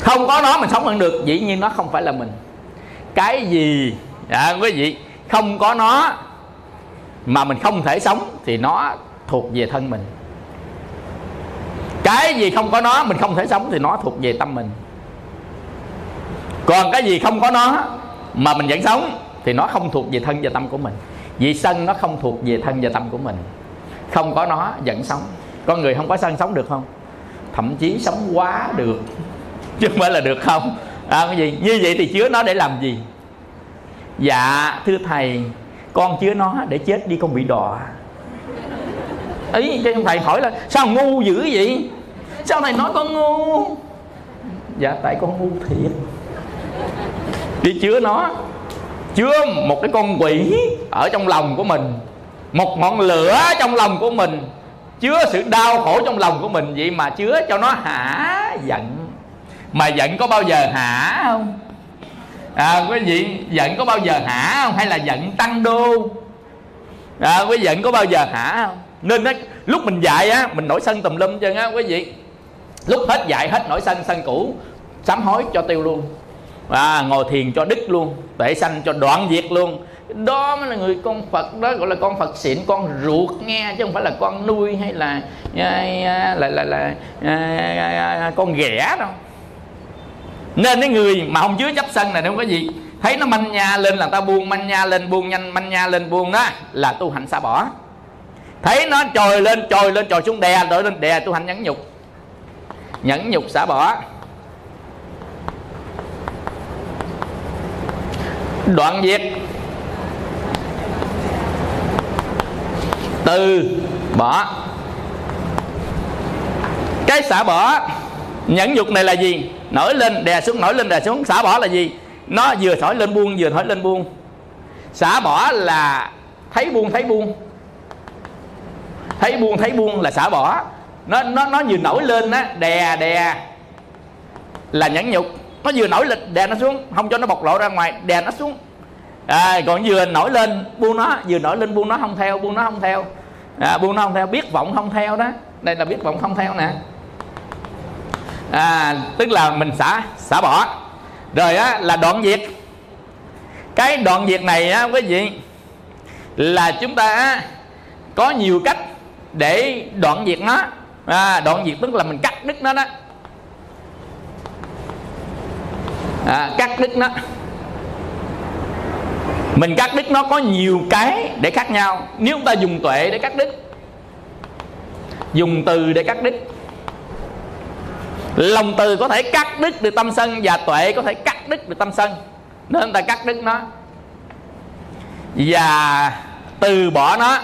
[SPEAKER 1] Không có nó mình sống vẫn được dĩ nhiên nó không phải là mình. Cái gì? À, quý vị không có nó mà mình không thể sống thì nó thuộc về thân mình. Cái gì không có nó mình không thể sống thì nó thuộc về tâm mình. Còn cái gì không có nó mà mình vẫn sống thì nó không thuộc về thân và tâm của mình. Vì sân nó không thuộc về thân và tâm của mình. Không có nó vẫn sống. Con người không có sân sống được không? Thậm chí sống quá được chứ không phải là được không? À, cái gì? Như vậy thì chứa nó để làm gì? Dạ thưa thầy con chứa nó để chết đi con bị đọa ý, cho thầy hỏi là, sao ngu dữ vậy? Sao thầy nói con ngu? Dạ tại con ngu thiệt. Đi chứa nó, chứa một cái con quỷ ở trong lòng của mình, một ngọn lửa trong lòng của mình, chứa sự đau khổ trong lòng của mình, vậy mà chứa cho nó hả giận. Mà giận có bao giờ hả không? À, quý vị giận có bao giờ hả không? Hay là giận tăng đô? À, quý vị giận có bao giờ hả không? Nên đó, lúc mình dạy á mình nổi sân tùm lum chân á quý vị. Lúc hết dạy hết nổi sân sân cũ sám hối cho tiêu luôn. À, ngồi thiền cho đứt luôn tệ sanh cho đoạn diệt luôn. Đó mới là người con Phật đó gọi là con Phật xịn con ruột nghe chứ không phải là con nuôi hay là à, à, là là là, là, là con ghẻ đâu nên cái người mà không chứa chấp sân này không có gì. Thấy nó manh nha lên là ta buông, manh nha lên buông, nhanh, manh nha lên buông đó, là tu hành xả bỏ. Thấy nó trồi lên trồi lên, trồi xuống đè, đổi lên đè, tu hành nhẫn nhục. Nhẫn nhục xả bỏ. Đoạn diệt từ bỏ. Cái xả bỏ, nhẫn nhục này là gì? Nổi lên đè xuống nổi lên đè xuống. Xả bỏ là gì? Nó vừa thổi lên buông vừa thổi lên buông. Xả bỏ là thấy buông thấy buông. Thấy buông thấy buông là xả bỏ. Nó nó nó vừa nổi lên á đè đè là nhẫn nhục. Nó vừa nổi lên đè nó xuống. Không cho nó bộc lộ ra ngoài đè nó xuống. À, còn vừa nổi lên buông nó vừa nổi lên buông nó không theo buông nó không theo. À, buông nó không theo biết vọng không theo đó. Đây là biết vọng không theo nè à, tức là mình xả xả bỏ. Rồi á là đoạn diệt. Cái đoạn diệt này á quý vị là chúng ta á, có nhiều cách để đoạn diệt nó. À, đoạn diệt tức là mình cắt đứt nó đó. À, cắt đứt nó. Mình cắt đứt nó có nhiều cái để khác nhau. Nếu chúng ta dùng tuệ để cắt đứt dùng từ để cắt đứt lòng từ có thể cắt đứt được tâm sân và tuệ có thể cắt đứt được tâm sân. Nên ta cắt đứt nó. Và từ bỏ nó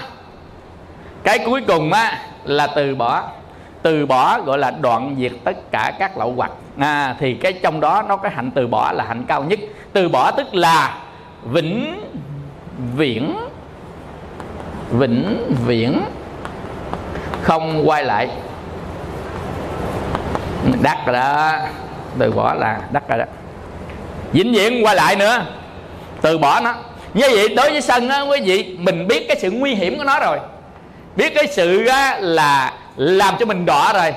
[SPEAKER 1] cái cuối cùng á là từ bỏ. Từ bỏ gọi là đoạn diệt tất cả các lậu hoặc à, thì cái trong đó nó cái hạnh từ bỏ là hạnh cao nhất. Từ bỏ tức là vĩnh viễn vĩnh viễn không quay lại đắt rồi đó. Từ bỏ là đắt rồi đó. Vĩnh viễn quay lại nữa. Từ bỏ nó. Như vậy đối với sân á quý vị mình biết cái sự nguy hiểm của nó rồi. Biết cái sự á, là làm cho mình đọa rồi.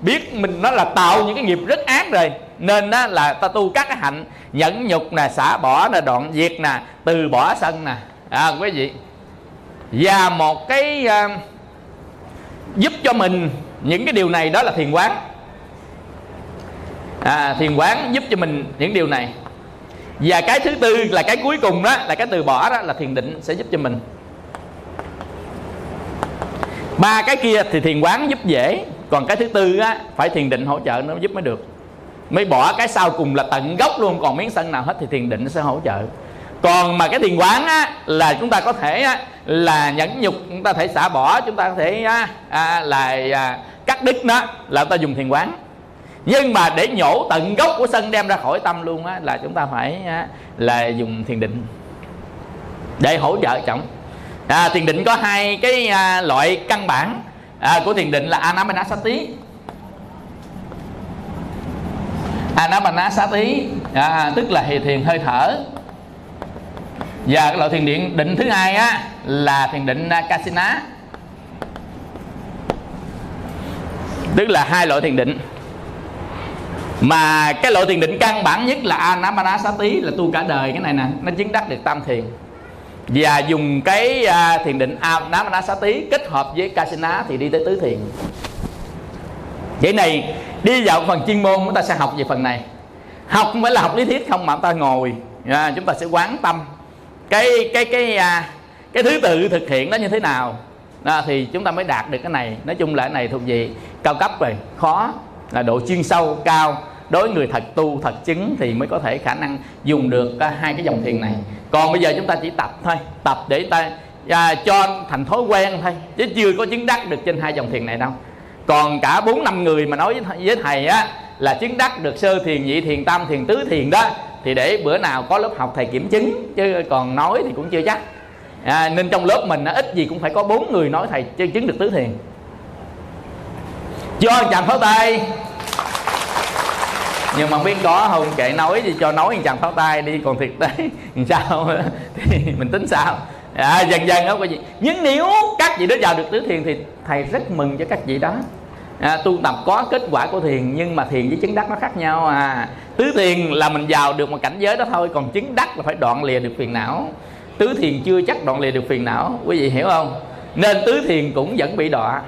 [SPEAKER 1] Biết mình nó là tạo những cái nghiệp rất ác rồi. Nên á, là ta tu các cái hạnh nhẫn nhục nè xả bỏ nè đoạn diệt nè từ bỏ sân nè. À, quý vị. Và một cái uh, giúp cho mình những cái điều này đó là thiền quán à, thiền quán giúp cho mình những điều này. Và cái thứ tư là cái cuối cùng đó là cái từ bỏ đó là thiền định sẽ giúp cho mình. Ba cái kia thì thiền quán giúp dễ còn cái thứ tư á phải thiền định hỗ trợ nó giúp mới được. Mới bỏ cái sau cùng là tận gốc luôn còn miếng sân nào hết thì thiền định sẽ hỗ trợ. Còn mà cái thiền quán á là chúng ta có thể á, là nhẫn nhục chúng ta thể xả bỏ chúng ta có thể á, à, là à, cắt đứt nó là chúng ta dùng thiền quán nhưng mà để nhổ tận gốc của sân đem ra khỏi tâm luôn á là chúng ta phải á, là dùng thiền định. Để hỗ trợ trọng à, thiền định có hai cái à, loại căn bản. À, của thiền định là anapanasati. Anapanasati à, tức là thiền hơi thở. Và cái loại thiền điện định thứ hai á là thiền định kasina tức là hai loại thiền định mà cái loại thiền định căn bản nhất là anapanasati là tu cả đời cái này nè nó chứng đắc được tam thiền. Và dùng cái uh, thiền định anapanasati kết hợp với kasina thì đi tới tứ thiền. Vậy này đi vào phần chuyên môn chúng ta sẽ học về phần này. Học không phải là học lý thuyết không mà chúng ta ngồi à, chúng ta sẽ quán tâm. Cái cái cái à, cái thứ tự thực hiện nó như thế nào? À, thì chúng ta mới đạt được cái này. Nói chung là cái này thuộc về cao cấp rồi khó là độ chuyên sâu cao. Đối người thật tu thật chứng thì mới có thể khả năng dùng được à, hai cái dòng thiền này. Còn bây giờ chúng ta chỉ tập thôi tập để ta à, cho thành thói quen thôi chứ chưa có chứng đắc được trên hai dòng thiền này đâu. Còn cả bốn năm người mà nói với, với thầy á là chứng đắc được sơ thiền nhị thiền tam thiền tứ thiền đó thì để bữa nào có lớp học thầy kiểm chứng chứ còn nói thì cũng chưa chắc. À, nên trong lớp mình ít gì cũng phải có bốn người nói thầy chứng được tứ thiền cho chàng pháo tay. Nhưng mà biết có không kệ nói gì cho nói chàng pháo tay đi còn thiệt đấy. Làm sao thì mình tính sao? À, dần dần đó có gì. Nhưng nếu các vị đó vào được tứ thiền thì thầy rất mừng cho các vị đó. À, tu tập có kết quả của thiền nhưng mà thiền với chứng đắc nó khác nhau à. Tứ thiền là mình vào được một cảnh giới đó thôi còn chứng đắc là phải đoạn lìa được phiền não. Tứ thiền chưa chắc đoạn lìa được phiền não quý vị hiểu không? Nên tứ thiền cũng vẫn bị đọa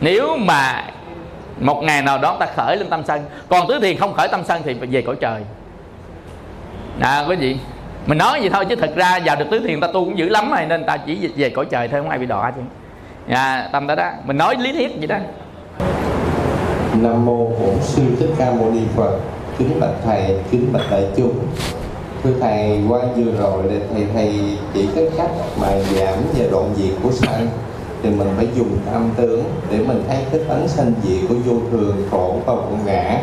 [SPEAKER 1] nếu mà một ngày nào đó ta khởi lên tâm sân còn tứ thiền không khởi tâm sân thì về cõi trời. À quý vị mình nói vậy thôi chứ thực ra vào được tứ thiền ta tu cũng dữ lắm rồi nên ta chỉ về cõi trời thôi không ai bị đọa chứ. À, tâm đó đó mình nói lý thuyết vậy đó.
[SPEAKER 3] Nam mô bổn sư thích ca mâu ni phật kính bạch thầy kính bạch đại chúng. Thưa thầy qua vừa rồi để thầy thầy chỉ cái cách mà giảm và đoạn diệt của sanh thì mình phải dùng tam tướng để mình thấy cái tánh sanh dị của vô thường, khổ và vô ngã.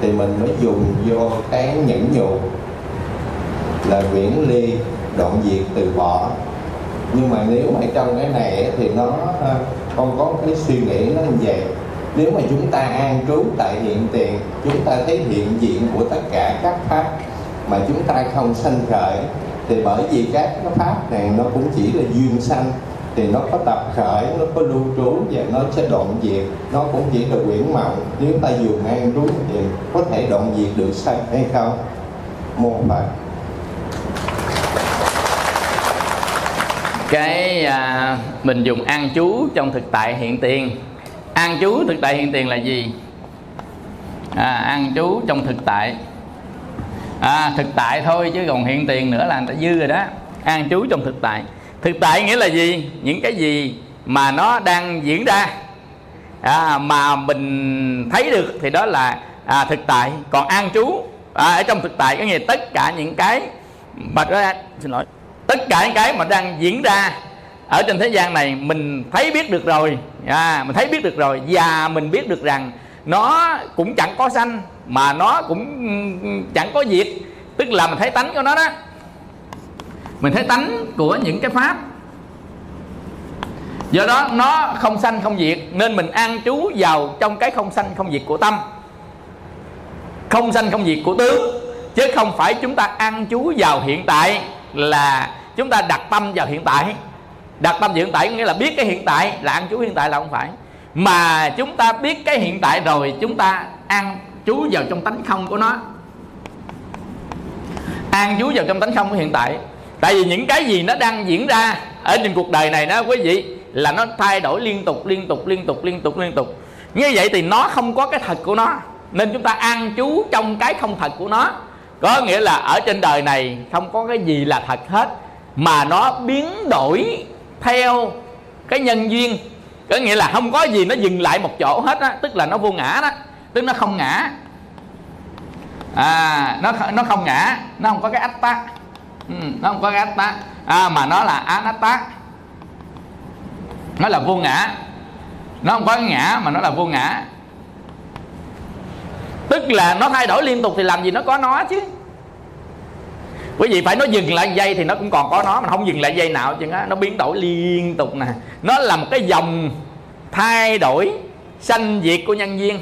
[SPEAKER 3] Thì mình mới dùng vô cái nhẫn nhục là viễn ly, đoạn diệt từ bỏ. Nhưng mà nếu mà trong cái này thì nó à, không có cái suy nghĩ nó như vậy. Nếu mà chúng ta an trú tại hiện tiền, chúng ta thấy hiện diện của tất cả các pháp mà chúng ta không sanh khởi, thì bởi vì các cái pháp này nó cũng chỉ là duyên sanh thì nó có tập khởi nó có lưu trú và nó sẽ đoạn diệt. Nó cũng chỉ là quyển mộng. Nếu ta dùng an trú thì có thể đoạn diệt được sai hay không? Mô phật
[SPEAKER 1] cái à, mình dùng an chú trong thực tại hiện tiền. An chú thực tại hiện tiền là gì? À, an chú trong thực tại. À, thực tại thôi chứ còn hiện tiền nữa là người ta dư rồi đó. An chú trong thực tại thực tại nghĩa là gì? Những cái gì mà nó đang diễn ra à, mà mình thấy được thì đó là à, thực tại. Còn an trú à, ở trong thực tại có nghĩa là tất cả những cái mà đó xin lỗi tất cả những cái mà đang diễn ra ở trên thế gian này mình thấy biết được rồi à, mình thấy biết được rồi. Và mình biết được rằng nó cũng chẳng có sanh mà nó cũng ừ, ừ, chẳng có diệt. Tức là mình thấy tánh của nó đó mình thấy tánh của những cái pháp. Do đó, nó không sanh không diệt, nên mình an trú vào trong cái không sanh không diệt của tâm. Không sanh không diệt của tướng chứ không phải chúng ta an trú vào hiện tại là chúng ta đặt tâm vào hiện tại. Đặt tâm vào hiện tại nghĩa là biết cái hiện tại, là an trú hiện tại là không phải. Mà chúng ta biết cái hiện tại rồi, chúng ta an trú vào trong tánh không của nó. An trú vào trong tánh không của hiện tại tại vì những cái gì nó đang diễn ra ở trên cuộc đời này đó, quý vị, là nó thay đổi liên tục liên tục liên tục liên tục liên tục. Như vậy thì nó không có cái thật của nó, nên chúng ta an trú trong cái không thật của nó. Có nghĩa là ở trên đời này không có cái gì là thật hết, mà nó biến đổi theo cái nhân duyên. Có nghĩa là không có gì nó dừng lại một chỗ hết á, tức là nó vô ngã đó, tức nó không ngã. À nó nó không ngã, nó không có cái ách tác ừ, nó không có cái ách tác. À, mà nó là án ách tác. Nó là vô ngã. Nó không có cái ngã mà nó là vô ngã. Tức là nó thay đổi liên tục thì làm gì nó có nó chứ? Quý vị phải nó dừng lại dây thì nó cũng còn có nó mà không dừng lại dây nào chứ á. Nó biến đổi liên tục nè. Nó là một cái dòng thay đổi sanh diệt của nhân viên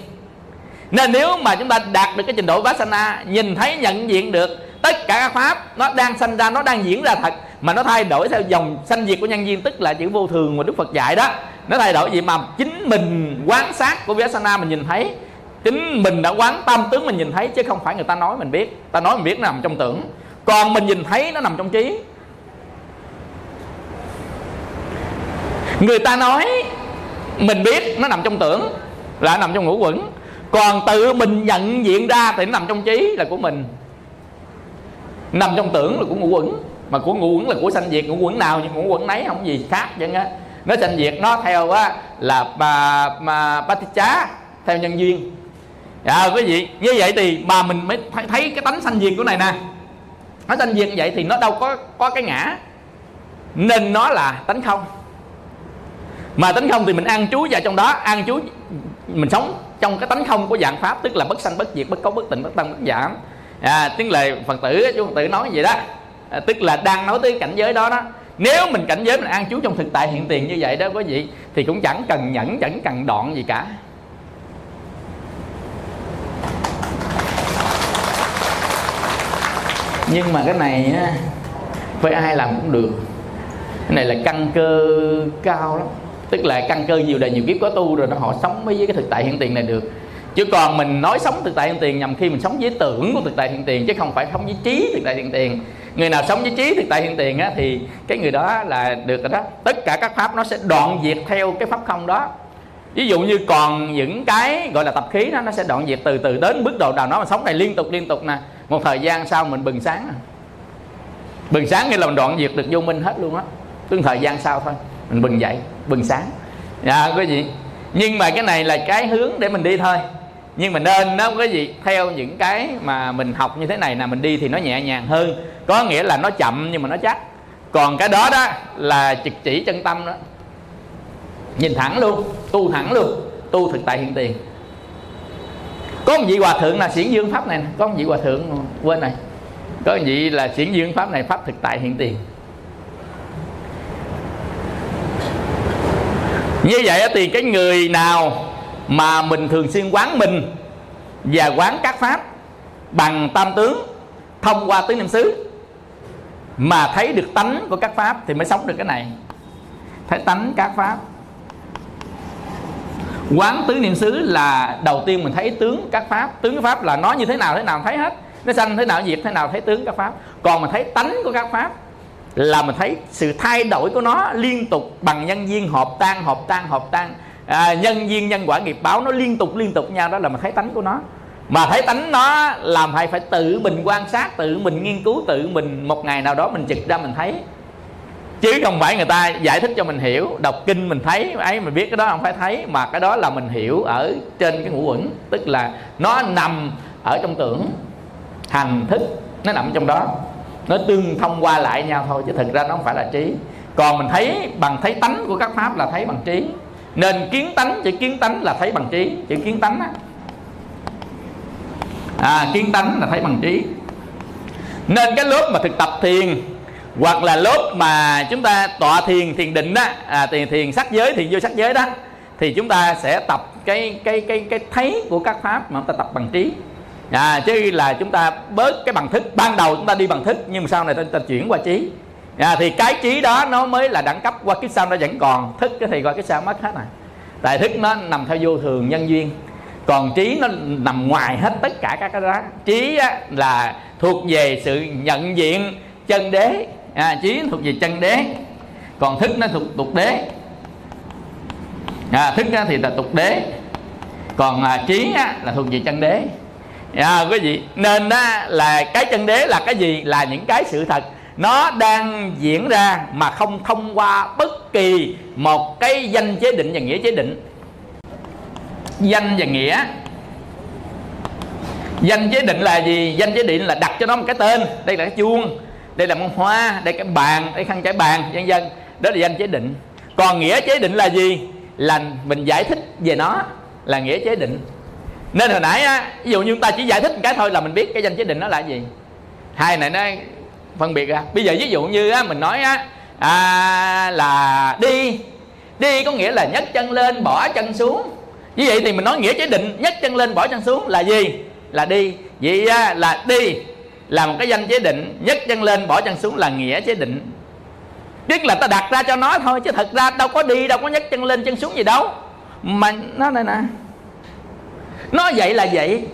[SPEAKER 1] nên nếu mà chúng ta đạt được cái trình độ Vassana nhìn thấy nhận diện được tất cả các pháp nó đang sanh ra, nó đang diễn ra thật, mà nó thay đổi theo dòng sanh diệt của nhân duyên tức là chữ vô thường mà Đức Phật dạy đó. Nó thay đổi gì mà chính mình quán sát của Vipassana mình nhìn thấy, chính mình đã quán tâm tướng mình nhìn thấy, chứ không phải người ta nói mình biết. Ta nói mình biết nó nằm trong tưởng, còn mình nhìn thấy nó nằm trong trí. Người ta nói mình biết nó nằm trong tưởng, là nằm trong ngũ quẩn, còn tự mình nhận diện ra thì nó nằm trong trí là của mình nằm trong tưởng là của ngũ quẩn, mà của ngũ quẩn là của sanh diệt, ngũ quẩn nào nhưng ngũ quẩn nấy, không gì khác vậy á nó sanh diệt nó theo, á, là mà mà chá theo nhân duyên. Dạ quý vị, như vậy thì mà mình mới thấy cái tánh sanh diệt của này nè. Nó sanh diệt như vậy thì nó đâu có có cái ngã. Nên nó là tánh không. Mà tánh không thì mình ăn chú vào trong đó ăn chú mình sống trong cái tánh không của dạng pháp, tức là bất sanh, bất diệt, bất cấu, bất tịnh, bất tăng, bất giảm à, tiếng lời phật tử chú phật tử nói vậy đó. À, tức là đang nói tới cảnh giới đó đó. Nếu mình cảnh giới mình an trú trong thực tại hiện tiền như vậy đó quý vị thì cũng chẳng cần nhẫn chẳng cần đoạn gì cả. Nhưng mà cái này á với ai làm cũng được. Cái này là căn cơ cao lắm. Tức là căn cơ nhiều đời nhiều kiếp có tu rồi nó họ sống với cái thực tại hiện tiền này được chứ còn mình nói sống thực tại hiện tiền nhằm khi mình sống với tưởng của thực tại hiện tiền chứ không phải sống với trí thực tại hiện tiền. Người nào sống với trí thực tại hiện tiền á, thì cái người đó là được rồi đó. Tất cả các pháp nó sẽ đoạn diệt theo cái pháp không đó. Ví dụ như còn những cái gọi là tập khí đó nó sẽ đoạn diệt từ từ đến bước đầu nào nó mà sống này liên tục liên tục nè. Một thời gian sau mình bừng sáng. Bừng sáng nghĩa là mình đoạn diệt được vô minh hết luôn á. Cứ thời gian sau thôi mình bừng dậy bừng sáng. Dạ quý vị. Nhưng mà cái này là cái hướng để mình đi thôi nhưng mà nên nó cái gì, theo những cái mà mình học như thế này là mình đi thì nó nhẹ nhàng hơn. Có nghĩa là nó chậm nhưng mà nó chắc. Còn cái đó đó là trực chỉ chân tâm đó. Nhìn thẳng luôn, tu thẳng luôn, tu thực tại hiện tiền. Có một vị hòa thượng là xiển dương pháp này có một vị hòa thượng quên này có một vị là xiển dương pháp này, pháp thực tại hiện tiền. Như vậy thì cái người nào mà mình thường xuyên quán mình và quán các pháp bằng tam tướng thông qua tứ niệm xứ. Mà thấy được tánh của các pháp thì mới sống được cái này. Thấy tánh các pháp. Quán tứ niệm xứ là đầu tiên mình thấy tướng các pháp. Tướng các pháp là nó như thế nào thế nào thấy hết. Nó sanh, thế nào diệt, thế nào thấy tướng các pháp. Còn mình thấy tánh của các pháp là mình thấy sự thay đổi của nó liên tục bằng nhân duyên, hợp tan hợp tan hợp tan à, nhân viên nhân quả nghiệp báo nó liên tục liên tục nhau đó là mình thấy tánh của nó. Mà thấy tánh nó làm hay phải tự mình quan sát tự mình nghiên cứu tự mình một ngày nào đó mình trực ra mình thấy. Chứ không phải người ta giải thích cho mình hiểu đọc kinh mình thấy ấy mình biết cái đó không phải thấy mà cái đó là mình hiểu ở trên cái ngũ quẩn tức là nó nằm ở trong tưởng hành thức nó nằm trong đó. Nó tương thông qua lại nhau thôi chứ thực ra nó không phải là trí. Còn mình thấy bằng thấy tánh của các pháp là thấy bằng trí nên kiến tánh chữ kiến tánh là thấy bằng trí. Chữ kiến tánh á. À, kiến tánh là thấy bằng trí. Nên cái lớp mà thực tập thiền hoặc là lớp mà chúng ta tọa thiền thiền định đó à, thiền thiền sắc giới thiền vô sắc giới đó thì chúng ta sẽ tập cái cái cái cái thấy của các pháp mà chúng ta tập bằng trí. À, chứ là chúng ta bớt cái bằng thức. Ban đầu chúng ta đi bằng thức nhưng mà sau này chúng ta chuyển qua trí à, thì cái trí đó nó mới là đẳng cấp. Qua kiếp sau nó vẫn còn. Thức cái thì qua kiếp sau mất hết rồi. Tại thức nó nằm theo vô thường nhân duyên. Còn trí nó nằm ngoài hết tất cả các cái đó. Trí á, là thuộc về sự nhận diện chân đế. À, trí thuộc về chân đế. Còn thức nó thuộc tục đế. À, thức á, thì là tục đế. Còn à, trí á, là thuộc về chân đế. À, quý vị nên á, là cái chân đế là cái gì? Là những cái sự thật nó đang diễn ra mà không thông qua bất kỳ một cái danh chế định và nghĩa chế định. Danh và nghĩa. Danh chế định là gì? Danh chế định là đặt cho nó một cái tên. Đây là cái chuông, đây là một hoa, đây cái bàn, đây khăn trải bàn, vân vân. Đó là danh chế định. Còn nghĩa chế định là gì? Là mình giải thích về nó là nghĩa chế định. Nên hồi nãy á, ví dụ như chúng ta chỉ giải thích một cái thôi là mình biết cái danh chế định nó là gì. Hai này nó phân biệt ra. Bây giờ ví dụ như á, mình nói á à, là đi. Đi có nghĩa là nhấc chân lên bỏ chân xuống. Như vậy thì mình nói nghĩa chế định nhấc chân lên bỏ chân xuống là gì? Là đi. Vậy á, là đi là một cái danh chế định nhấc chân lên bỏ chân xuống là nghĩa chế định. Tức là ta đặt ra cho nó thôi chứ thật ra đâu có đi đâu có nhấc chân lên chân xuống gì đâu. Mà nó này nè. Nó vậy là vậy.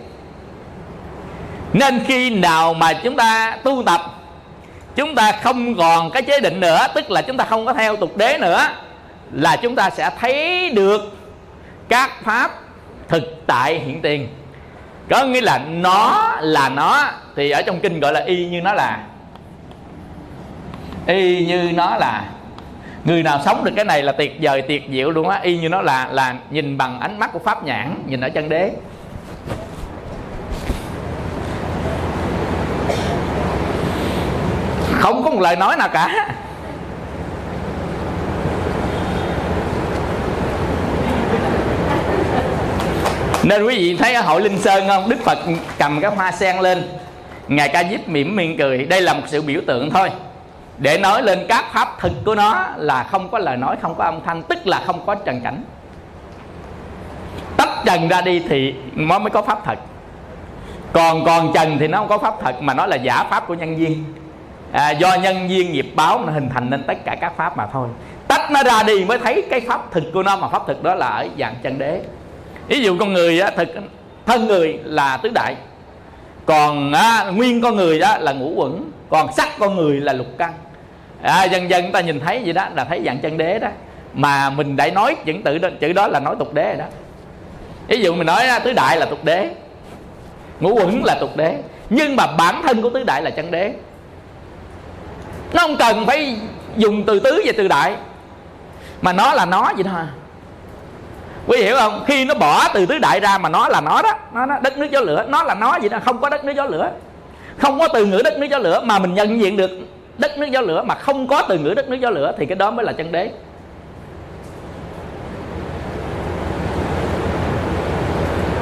[SPEAKER 1] Nên khi nào mà chúng ta tu tập chúng ta không còn cái chế định nữa, tức là chúng ta không có theo tục đế nữa, là chúng ta sẽ thấy được các pháp thực tại hiện tiền. Có nghĩa là nó là nó, thì ở trong kinh gọi là y như nó là. Y như nó là. Người nào sống được cái này là tuyệt vời, tuyệt diệu luôn á. Y như nó là là nhìn bằng ánh mắt của pháp nhãn, nhìn ở chân đế không có một lời nói nào cả. Nên quý vị thấy ở hội linh sơn không? Đức phật cầm cái hoa sen lên, ngài ca diếp mỉm miệng cười. Đây là một sự biểu tượng thôi. Để nói lên các pháp thực của nó là không có lời nói, không có âm thanh, tức là không có trần cảnh. Tách trần ra đi thì nó mới có pháp thật. Còn còn trần thì nó không có pháp thật, mà nó là giả pháp của nhân viên à, do nhân duyên nghiệp báo nó hình thành nên tất cả các pháp mà thôi. Tách nó ra đi mới thấy cái pháp thực của nó mà pháp thực đó là ở dạng chân đế. Ví dụ con người á, thực thân người là tứ đại. Còn á, nguyên con người đó là ngũ quẩn. Còn sắc con người là lục căn. À, dần dần ta nhìn thấy vậy đó là thấy dạng chân đế đó. Mà mình đã nói chữ tự đó, chữ đó là nói tục đế rồi đó. Ví dụ mình nói tứ đại là tục đế. Ngũ quẩn là tục đế. Nhưng mà bản thân của tứ đại là chân đế nó không cần phải dùng từ tứ và từ đại. Mà nó là nó vậy thôi. Quý hiểu không? Khi nó bỏ từ tứ đại ra mà nó là nó đó nó, nó đất nước gió lửa. Nó là nó vậy đó không có đất nước gió lửa. Không có từ ngữ đất nước gió lửa mà mình nhận diện được đất nước gió lửa mà không có từ ngữ đất nước gió lửa thì cái đó mới là chân đế.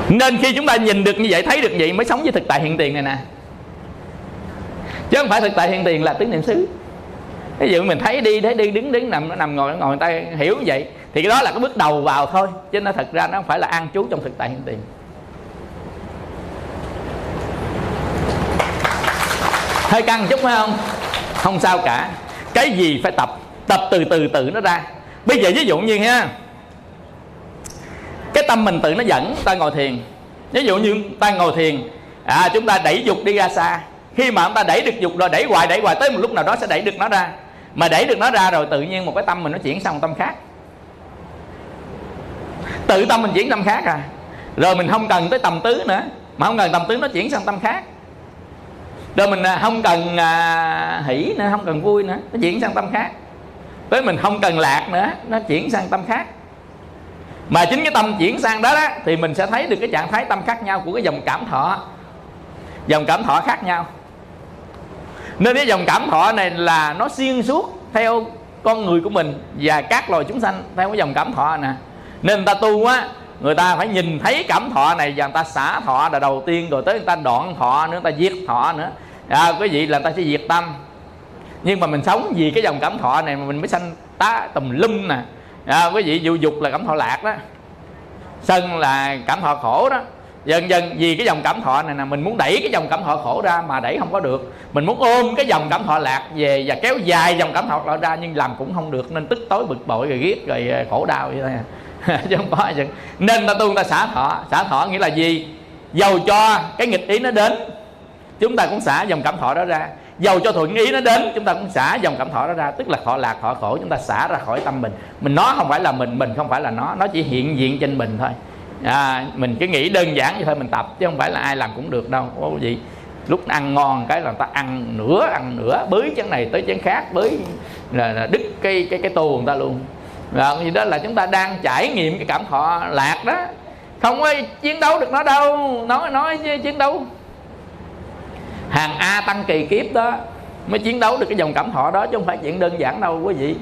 [SPEAKER 1] Nên khi chúng ta nhìn được như vậy thấy được vậy mới sống với thực tại hiện tiền này nè. Chứ không phải thực tại hiện tiền là tứ niệm xứ ví dụ mình thấy đi thấy đi, đứng đứng, nằm nằm ngồi ngồi người ta hiểu như vậy, thì cái đó là cái bước đầu vào thôi. Chứ nó thật ra nó không phải là an trú trong thực tại hiện tiền. Hơi căng chút phải không? Không sao cả. Cái gì phải tập? Tập từ từ từ nó ra. Bây giờ ví dụ như ha, cái tâm mình tự nó dẫn ta ngồi thiền. Ví dụ như ta ngồi thiền à chúng ta đẩy dục đi ra xa. Khi mà chúng ta đẩy được dục rồi, đẩy hoài đẩy hoài, tới một lúc nào đó sẽ đẩy được nó ra mà đẩy được nó ra rồi tự nhiên một cái tâm mình nó chuyển sang một tâm khác. Tự tâm mình chuyển tâm khác à. Rồi mình không cần tới tầm tứ nữa mà không cần tâm tứ nó chuyển sang tâm khác. Rồi mình à, không cần à, hỷ nữa không cần vui nữa nó chuyển sang tâm khác. Tới mình không cần lạc nữa nó chuyển sang tâm khác. Mà chính cái tâm chuyển sang đó, đó thì mình sẽ thấy được cái trạng thái tâm khác nhau của cái dòng cảm thọ. Dòng cảm thọ khác nhau nên cái dòng cảm thọ này là nó xuyên suốt theo con người của mình và các loài chúng sanh theo cái dòng cảm thọ nè. Nên người ta tu á người ta phải nhìn thấy cảm thọ này và người ta xả thọ là đầu tiên rồi tới người ta đoạn thọ nữa người ta diệt thọ nữa. À, cái gì là người ta sẽ diệt tâm. Nhưng mà mình sống vì cái dòng cảm thọ này mà mình mới sanh tá tùm lum nè. À, quý vị dụ dục là cảm thọ lạc đó. Sân là cảm thọ khổ đó dần dần, vì cái dòng cảm thọ này nè, mình muốn đẩy cái dòng cảm thọ khổ ra mà đẩy không có được. Mình muốn ôm cái dòng cảm thọ lạc về và kéo dài dòng cảm thọ ra nhưng làm cũng không được, nên tức tối bực bội rồi ghét rồi ờ, khổ đau vậy thôi à. chứ không có gì nên ta tu ta xả thọ xả thọ nghĩa là gì? Dầu cho cái nghịch ý nó đến, chúng ta cũng xả dòng cảm thọ đó ra. Dầu cho thuận ý nó đến, chúng ta cũng xả dòng cảm thọ đó ra. Tức là thọ lạc, thọ khổ, chúng ta xả ra khỏi tâm mình. Mình nó không phải là mình mình không phải là nó. Nó chỉ hiện diện trên mình thôi à, mình cứ nghĩ đơn giản vậy thôi mình tập chứ không phải là ai làm cũng được đâu. Có gì lúc ăn ngon cái là người ta ăn nửa ăn nửa bới chén này tới chén khác bới là, là đứt cái cái cái tô người ta luôn. Và gì đó là chúng ta đang trải nghiệm cái cảm thọ lạc đó. Không có chiến đấu được nó đâu. Nói nói chứ chiến đấu. Hàng a tăng kỳ kiếp đó mới chiến đấu được cái dòng cảm thọ đó chứ không phải chuyện đơn giản đâu quý vị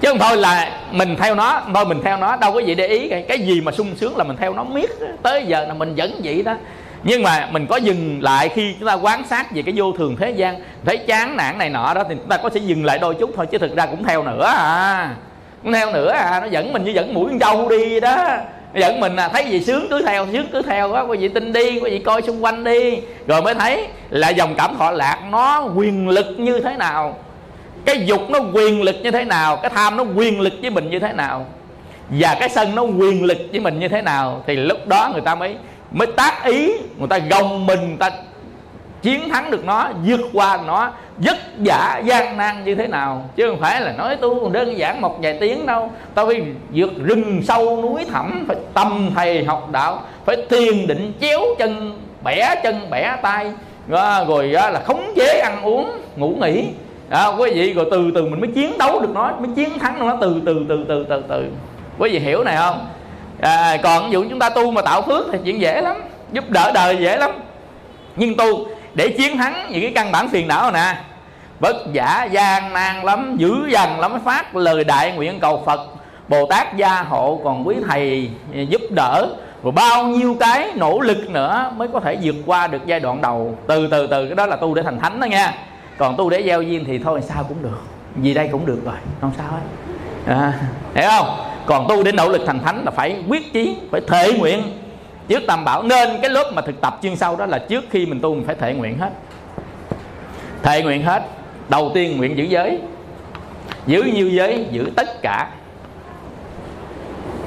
[SPEAKER 1] chứ không thôi là mình theo nó thôi mình theo nó đâu có gì để ý cái, cái gì mà sung sướng là mình theo nó miết tới giờ là mình vẫn vậy đó. Nhưng mà mình có dừng lại khi chúng ta quan sát về cái vô thường thế gian thấy chán nản này nọ đó thì chúng ta có sẽ dừng lại đôi chút thôi chứ thực ra cũng theo nữa à. Cũng theo nữa à nó dẫn mình như dẫn mũi con trâu đi đó. Dẫn mình là thấy gì sướng cứ theo sướng cứ theo đó quý vị tin đi quý vị coi xung quanh đi. Rồi mới thấy là dòng cảm thọ lạc nó quyền lực như thế nào cái dục nó quyền lực như thế nào, cái tham nó quyền lực với mình như thế nào, và cái sân nó quyền lực với mình như thế nào, thì lúc đó người ta mới mới tác ý, người ta gồng mình, người ta chiến thắng được nó, vượt qua nó, vất vả, gian nan như thế nào. Chứ không phải là nói tu đơn giản một vài tiếng đâu. Tao phải vượt rừng sâu núi thẳm, phải tâm thầy học đạo, phải thiền định chéo chân, bẻ chân bẻ tay. Rồi là khống chế ăn uống, ngủ nghỉ đó quý vị rồi từ từ mình mới chiến đấu được nó mới chiến thắng nó từ từ từ từ từ từ. Quý vị hiểu này không? À, còn ví dụ chúng ta tu mà tạo phước thì chuyện dễ lắm giúp đỡ đời dễ lắm. Nhưng tu để chiến thắng những cái căn bản phiền não nè. Vất vả gian nan lắm dữ dằn lắm phát lời đại nguyện cầu phật. Bồ tát gia hộ còn quý thầy giúp đỡ. Rồi bao nhiêu cái nỗ lực nữa mới có thể vượt qua được giai đoạn đầu. Từ từ từ cái đó là tu để thành thánh đó nha còn tu để gieo duyên thì thôi sao cũng được. Vì đây cũng được rồi không sao hết. À, hiểu không? Còn tu để nỗ lực thành thánh là phải quyết chí phải thể nguyện. Trước tam bảo nên cái lớp mà thực tập chuyên sâu đó là trước khi mình tu mình phải thể nguyện hết. Thể nguyện hết đầu tiên nguyện giữ giới. Giữ nhiêu giới giữ tất cả.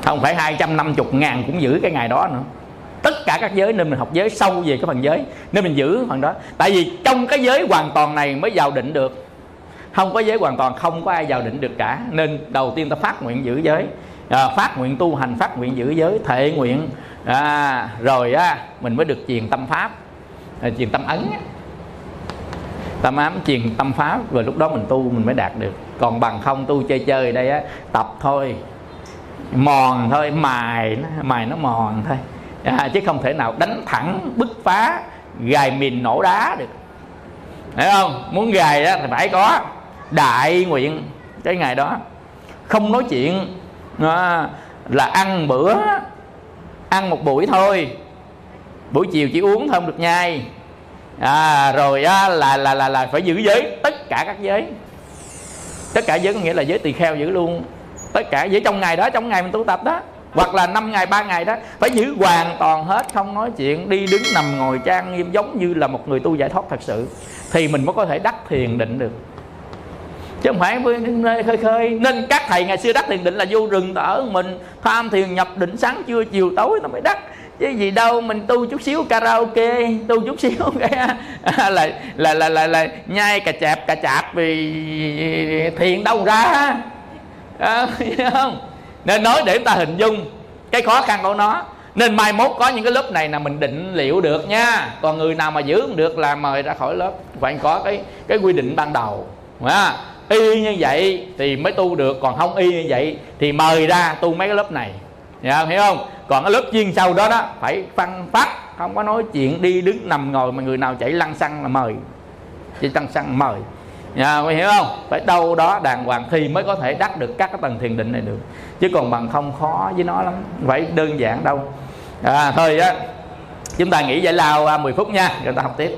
[SPEAKER 1] Không phải 250 ngàn cũng giữ cái ngày đó nữa tất cả các giới nên mình học giới sâu về cái phần giới nên mình giữ phần đó. Tại vì trong cái giới hoàn toàn này mới vào định được. Không có giới hoàn toàn không có ai vào định được cả. Nên đầu tiên ta phát nguyện giữ giới. À, phát nguyện tu hành phát nguyện giữ giới thệ nguyện. À, rồi á mình mới được truyền tâm pháp. À, truyền tâm ấn tâm ám truyền tâm pháp rồi lúc đó mình tu mình mới đạt được. Còn bằng không tu chơi chơi đây á tập thôi. Mòn thôi mài mài nó mòn thôi à, chứ không thể nào đánh thẳng bứt phá gài mìn nổ đá được. Thấy không? Muốn gài đó thì phải có đại nguyện cái ngày đó. Không nói chuyện à, là ăn bữa ăn một buổi thôi. Buổi chiều chỉ uống không được nhai. À, rồi á, là là là là phải giữ giới tất cả các giới. Tất cả giới có nghĩa là giới tỳ kheo giữ luôn. Tất cả giới trong ngày đó trong ngày mình tu tập đó hoặc là 5 ngày 3 ngày đó phải giữ hoàn toàn hết không nói chuyện đi đứng nằm ngồi trang nghiêm giống như là một người tu giải thoát thật sự. Thì mình mới có thể đắc thiền định được. Chứ không phải nơi khơi khơi nên các thầy ngày xưa đắc thiền định là vô rừng ở mình. Tham thiền nhập định sáng trưa chiều tối nó mới đắc. Chứ gì đâu mình tu chút xíu karaoke tu chút xíu cái là, là là là là, nhai cà chạp cà chạp vì thiền đâu ra. À, không? Nên nói để chúng ta hình dung cái khó khăn của nó. Nên mai mốt có những cái lớp này là mình định liệu được nha. Còn người nào mà giữ không được là mời ra khỏi lớp. Phải có cái cái quy định ban đầu. À, y như vậy thì mới tu được. Còn không y như vậy thì mời ra tu mấy cái lớp này. Dạ, hiểu không? Còn cái lớp chuyên sâu đó đó phải phân phát không có nói chuyện đi đứng nằm ngồi mà người nào chạy lăn xăng là mời. Chỉ lăn xăng mời nhà mày hiểu không? Phải đâu đó đàng hoàng thì mới có thể đắc được các cái tầng thiền định này được. Chứ còn bằng không khó với nó lắm. Phải đơn giản đâu. À, thôi á chúng ta nghỉ giải lao à, 10 phút nha. Rồi ta học tiếp.